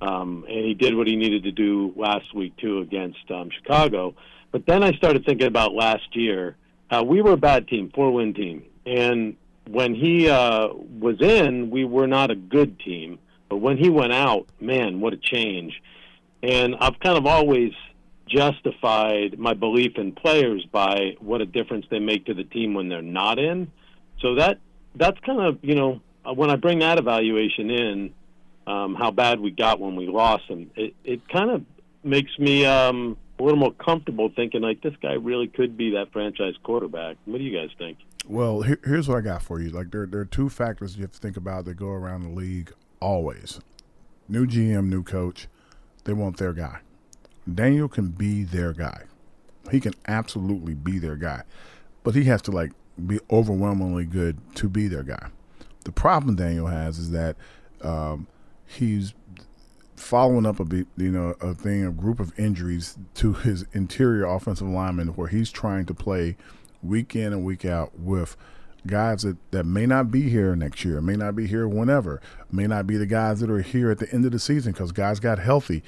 um, and he did what he needed to do last week too against um, Chicago. But then I started thinking about last year. Uh, we were a bad team, four win team, and when he uh, was in, we were not a good team. But when he went out, man, what a change! And I've kind of always justified my belief in players by what a difference they make to the team when they're not in. So that that's kind of you know uh, when I bring that evaluation in, um, how bad we got when we lost him, it it kind of makes me um, a little more comfortable thinking like this guy really could be that franchise quarterback. What do you guys think? Well, here, here's what I got for you. Like there, there are two factors you have to think about that go around the league always. New GM, new coach, they want their guy. Daniel can be their guy. He can absolutely be their guy, but he has to like be overwhelmingly good to be their guy. The problem Daniel has is that um, he's following up a bit, you know, a thing, a group of injuries to his interior offensive lineman, where he's trying to play week in and week out with guys that, that may not be here next year, may not be here whenever, may not be the guys that are here at the end of the season because guys got healthy,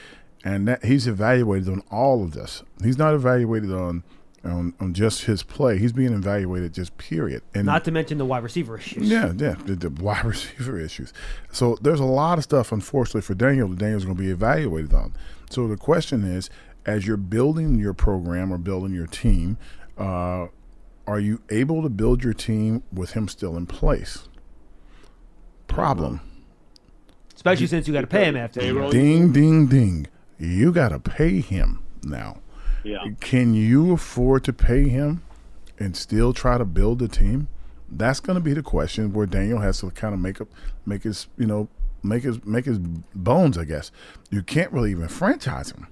and that he's evaluated on all of this. He's not evaluated on on, on just his play. He's being evaluated just period. And Not to mention the wide receiver issues. yeah, yeah, the, the wide receiver issues. So there's a lot of stuff, unfortunately, for Daniel that Daniel's going to be evaluated on. So the question is, as you're building your program or building your team, uh, are you able to build your team with him still in place? Problem. Especially since you got to pay him after. Ding, ding, ding. You got to pay him now. Yeah. Can you afford to pay him and still try to build a team? That's going to be the question where Daniel has to kind of make up, make his, you know, make his make his bones. I guess you can't really even franchise him.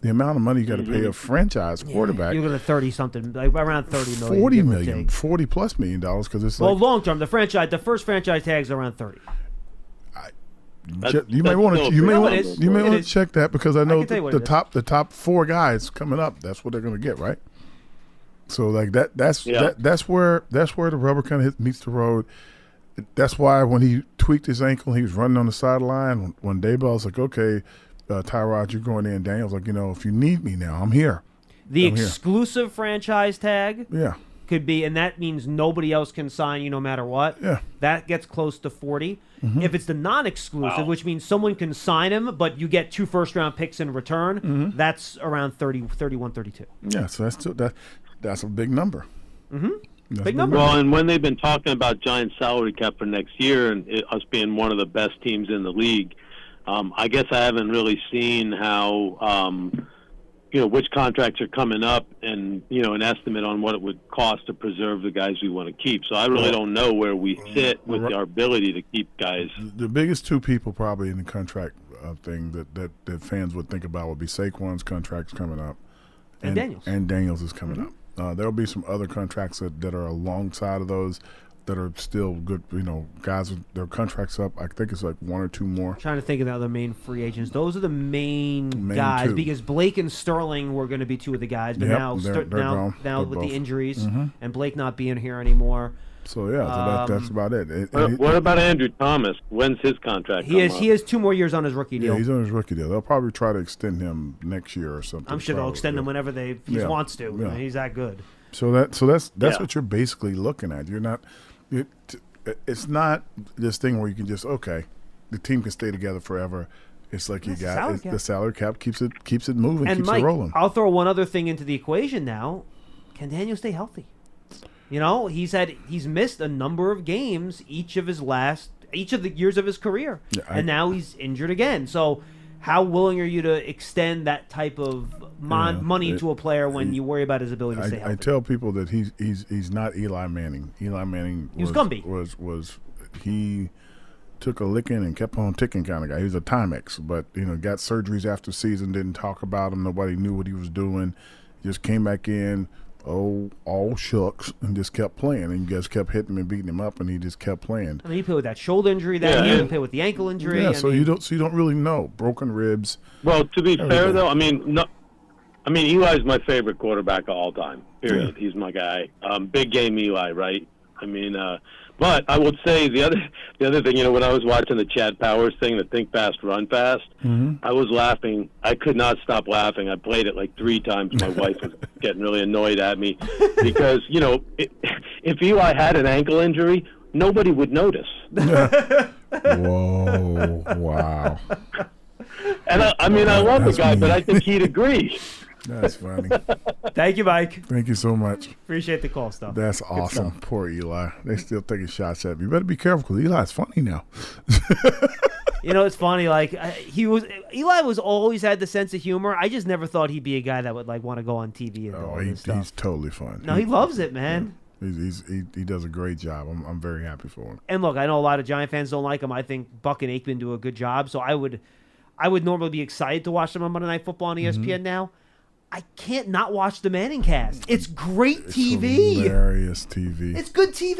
The amount of money you got to pay mm-hmm. a franchise quarterback, You're going to thirty something, like around thirty million. forty give or million, forty plus million dollars because it's Well, like long term, the franchise, the first franchise tag's around thirty. That's- you may want to a you may want you may want to check that because I know can tell you the, the top the top four guys coming up. That's what they're going to get right. So like that that's Yeah. that, that's where that's where the rubber kind of meets the road. That's why when he tweaked his ankle, he was running on the sideline. When, when Daboll's like, "Okay, uh, Tyrod, you're going in." Daniel's like, "You know, if you need me now, I'm here." The I'm here. exclusive franchise tag Yeah. Could be, and that means nobody else can sign you no matter what. Yeah. That gets close to 40. Mhm. If it's the non exclusive, which means someone can sign him, but you get two first round picks in return, Mhm. that's around 30, 31, 32. Yeah, so that's still, that that's a big number. Mm-hmm. That's Big number. Well, and when they've been talking about giant salary cap for next year and it, us being one of the best teams in the league, um, I guess I haven't really seen how um, you know which contracts are coming up and you know an estimate on what it would cost to preserve the guys we want to keep. So I really don't know where we sit with our ability to keep guys. The biggest two people probably in the contract uh, thing that, that, that fans would think about would be Saquon's contracts coming up, And Daniels. and Daniels is coming Mhm. up. Uh, there'll be some other contracts that, that are alongside of those that are still good. You know, guys with their contracts up. I think it's like one or two more. trying to think of the other main free agents. Those are the main, Main guys two. because Blake and Sterling were going to be two of the guys, but Yep, now they're- Ster- they're now gone. now They're with both. the injuries Mhm. and Blake not being here anymore. So yeah, so that, that's Um, about it. It- What, and what about Andrew Thomas? When's his contract? He has come he has two more years on his rookie deal. Yeah, deal. he's on his rookie deal. They'll probably try to extend him next year or something. I'm sure they'll extend yeah. him whenever they he Yeah, wants to. yeah. He's that good. So that so that's that's Yeah. what you're basically looking at. You're not. It, it's not this thing where you can just okay, the team can stay together forever. It's like you got salary the salary cap keeps it keeps it moving, and keeps Mike, it rolling. I'll throw one other thing into the equation now. Can Daniel stay healthy? You know, he's had he's missed a number of games each of his last each of the years of his career, Yeah, I- and now he's injured again. So, how willing are you to extend that type of mon- Yeah, money it- to a player when you worry about his ability to stay I, I tell people that he's he's he's not Eli Manning. Eli Manning He was was was was he took a licking and kept on ticking kind of guy. He was a Timex, but you know got surgeries after season. Didn't talk about him. Nobody knew what he was doing. Just came back in. Oh, all shucks, and just kept playing. And you guys kept hitting him and beating him up, and he just kept playing. I mean, he played with that shoulder injury that Yeah, year, he and- played with the ankle injury. Yeah, I so mean, you don't so you don't really know broken ribs. Well, to be fair though, I mean, no, I mean Eli's my favorite quarterback of all time. Period. He's my guy. Um, big game Eli, right? I mean, uh, but I would say the other the other thing, you know, when I was watching the Chad Powers thing, the Think Fast, Run Fast, Mm-hmm. I was laughing. I could not stop laughing. I played it like three times. My wife was getting really annoyed at me because you know, i if Eli had an ankle injury, nobody would notice. Whoa! wow. And I, I mean, I love the guy, but I think he'd agree. That's funny. Thank you, Mike. Thank you so much. Appreciate the call, stuff. That's awesome. stuff. Poor Eli. They still taking shots at me. You better be careful because Eli's funny now. You know, it's funny. Like he was, Eli was always had the sense of humor. I just never thought he'd be a guy that would like want to go on TV and all Oh, he, he's totally fun. No, he loves it, man. He's, he's, he, he does a great job. I'm, I'm very happy for him. And look, I know a lot of Giant fans don't like him. I think Buck and Aikman do a good job. So I would, I would normally be excited to watch them on Monday Night Football on E Mm-hmm. ESPN. Now, I can't not watch the Manning Cast. It's great It's TV. Hilarious TV. It's good TV.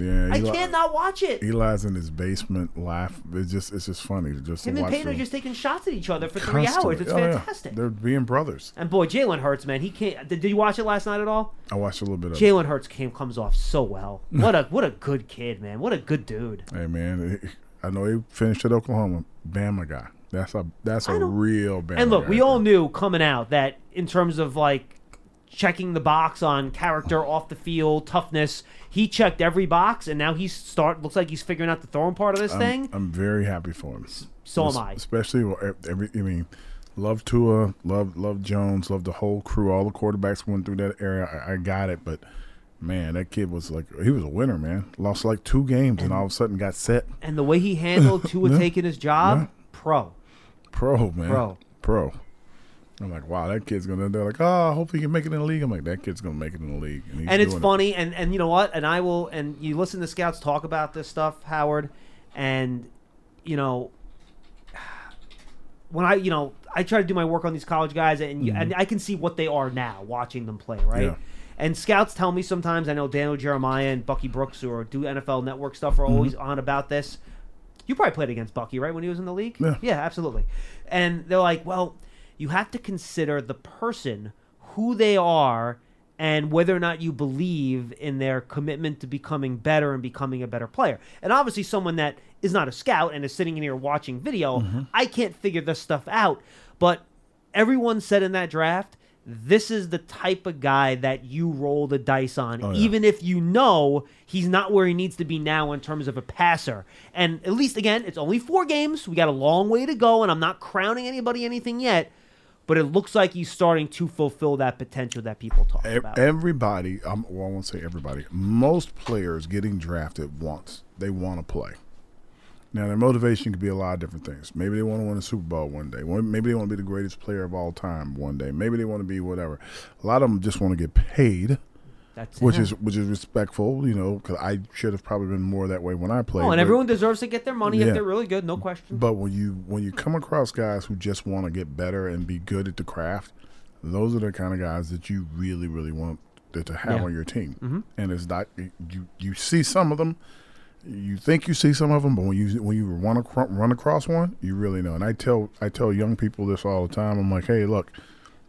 Yeah, I Eli- can't not watch it. Eli's in his basement, laugh. It's just it's just funny to just to Him and Peyton are just taking shots at each other for three hours. It's Oh, yeah. fantastic. They're being brothers. And boy, Jalen Hurts, man, he can't. Did, did you watch it last night at all? I watched a little bit of. it. Jalen Hurts came comes off so well. What a what a good kid, man. What a good dude. Hey man, I know he finished at Oklahoma. Bama guy. That's a that's a real Bama. and look, we all knew coming out that in terms of like checking the box on character off the field, toughness, he checked every box, and now he's start looks like he's figuring out the throwing part of this I'm, thing. I'm very happy for him. so am I. Especially every. I mean, love Tua, love love Jones, love the whole crew. All the quarterbacks went through that area. I, I got it, but man, that kid was like he was a winner, man. Lost like two games, and, all of a sudden got set. And the way he handled Tua Yeah. taking his job. Pro. Pro man, Pro. pro. I'm like, wow, that kid's gonna. They're like, oh, I hope he can make it in the league. I'm like, that kid's gonna make it in the league, he's and it's doing it. funny and and you know what and i will and you listen to scouts talk about this stuff howard and you know when i you know i try to do my work on these college guys and Mhm. and i can see what they are now watching them play right Yeah. and scouts tell me sometimes i know daniel jeremiah and bucky brooks who are do nfl network stuff are Mm-hmm. always on about this You probably played against Bucky, right, when he was in the league? Yeah. Yeah, absolutely. And they're like, well, you have to consider the person, who they are, and whether or not you believe in their commitment to becoming better and becoming a better player. And obviously, someone that is not a scout and is sitting in here watching video, mm-hmm. I can't figure this stuff out. But everyone said in that draft, this is the type of guy that you roll the dice on, Oh, yeah. even if you know he's not where he needs to be now in terms of a passer. And at least, again, it's only four games. We got a long way to go, and I'm not crowning anybody anything yet. But it looks like he's starting to fulfill that potential that people talk about. Everybody, um, well, I won't say everybody. Most players getting drafted once they want to play. Now their motivation could be a lot of different things. Maybe they want to win a Super Bowl one day. Maybe they want to be the greatest player of all time one day. Maybe they want to be whatever. A lot of them just want to get paid, That's which is which is respectful. You know, because I should have probably been more that way when I played. Oh, and but- everyone deserves to get their money Yeah. if they're really good, no question. But when you when you come across guys who just want to get better and be good at the craft, those are the kind of guys that you really really want to, have Yeah. on your team. Mhm. And it's not you you see some of them, you think you see some of them, but when you when you run across, run across one, you really know. And I tell I tell young people this all the time. I'm like, hey, look,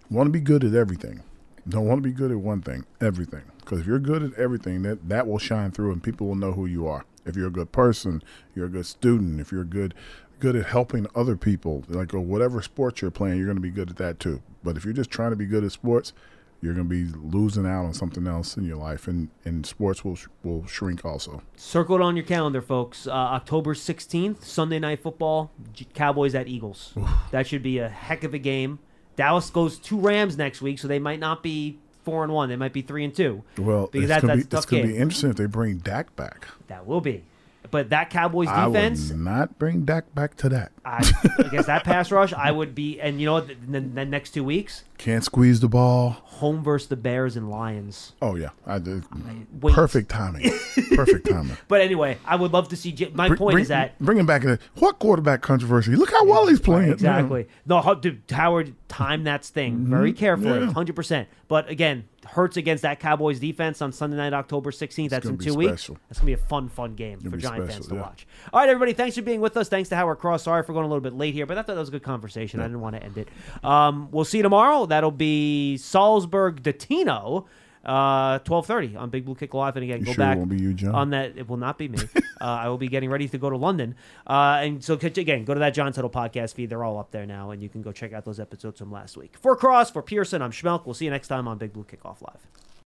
want to be good at everything. Don't want to be good at one thing, everything. Because if you're good at everything, that that will shine through, and people will know who you are. If you're a good person, you're a good student. If you're good good at helping other people, like or whatever sport you're playing, you're going to be good at that too. But if you're just trying to be good at sports, you're going to be losing out on something else in your life, and and sports will sh- will shrink also. Circle it on your calendar, folks. Uh, October 16th, Sunday Night Football, Cowboys at Eagles. that should be a heck of a game. Dallas goes to Rams next week, so they might not be four and one. They might be three and two. Well, because that, that's to be a it's tough going to be interesting if they bring Dak back. That will be. But that Cowboys defense, I would not bring Dak back to that. I, against that pass rush, I would be. And you know what? The, the, the next two weeks, Can't squeeze the ball. home versus the Bears and Lions. Oh yeah, I did. wait. Perfect timing. Perfect timing. But anyway, I would love to see. J- My Bring- point bring, is that bring him back. In what quarterback controversy? Look how well he's playing. Exactly. No, how, dude, Howard timed that thing very carefully, Mm-hmm. Yeah. hundred percent. But again, hurts against that Cowboys defense on Sunday night, October sixteenth. That's in two weeks. special. That's gonna be a fun, fun game for Giant special, fans to yeah. watch. All right, everybody, thanks for being with us. Thanks to Howard Cross. Sorry for going a little bit late here, but I thought that was a good conversation. I didn't want to end it. Um, we'll see you tomorrow. That'll be Salzburg Dottino. Uh, twelve thirty on Big Blue Kick Live, and again, You go sure it back you, John? on that. It will not be me. uh, I will be getting ready to go to London, uh, and so again, go to that John Tuttle podcast feed. They're all up there now, and you can go check out those episodes from last week. For Cross, for Pearson, I'm Schmeelk. We'll see you next time on Big Blue Kickoff Live.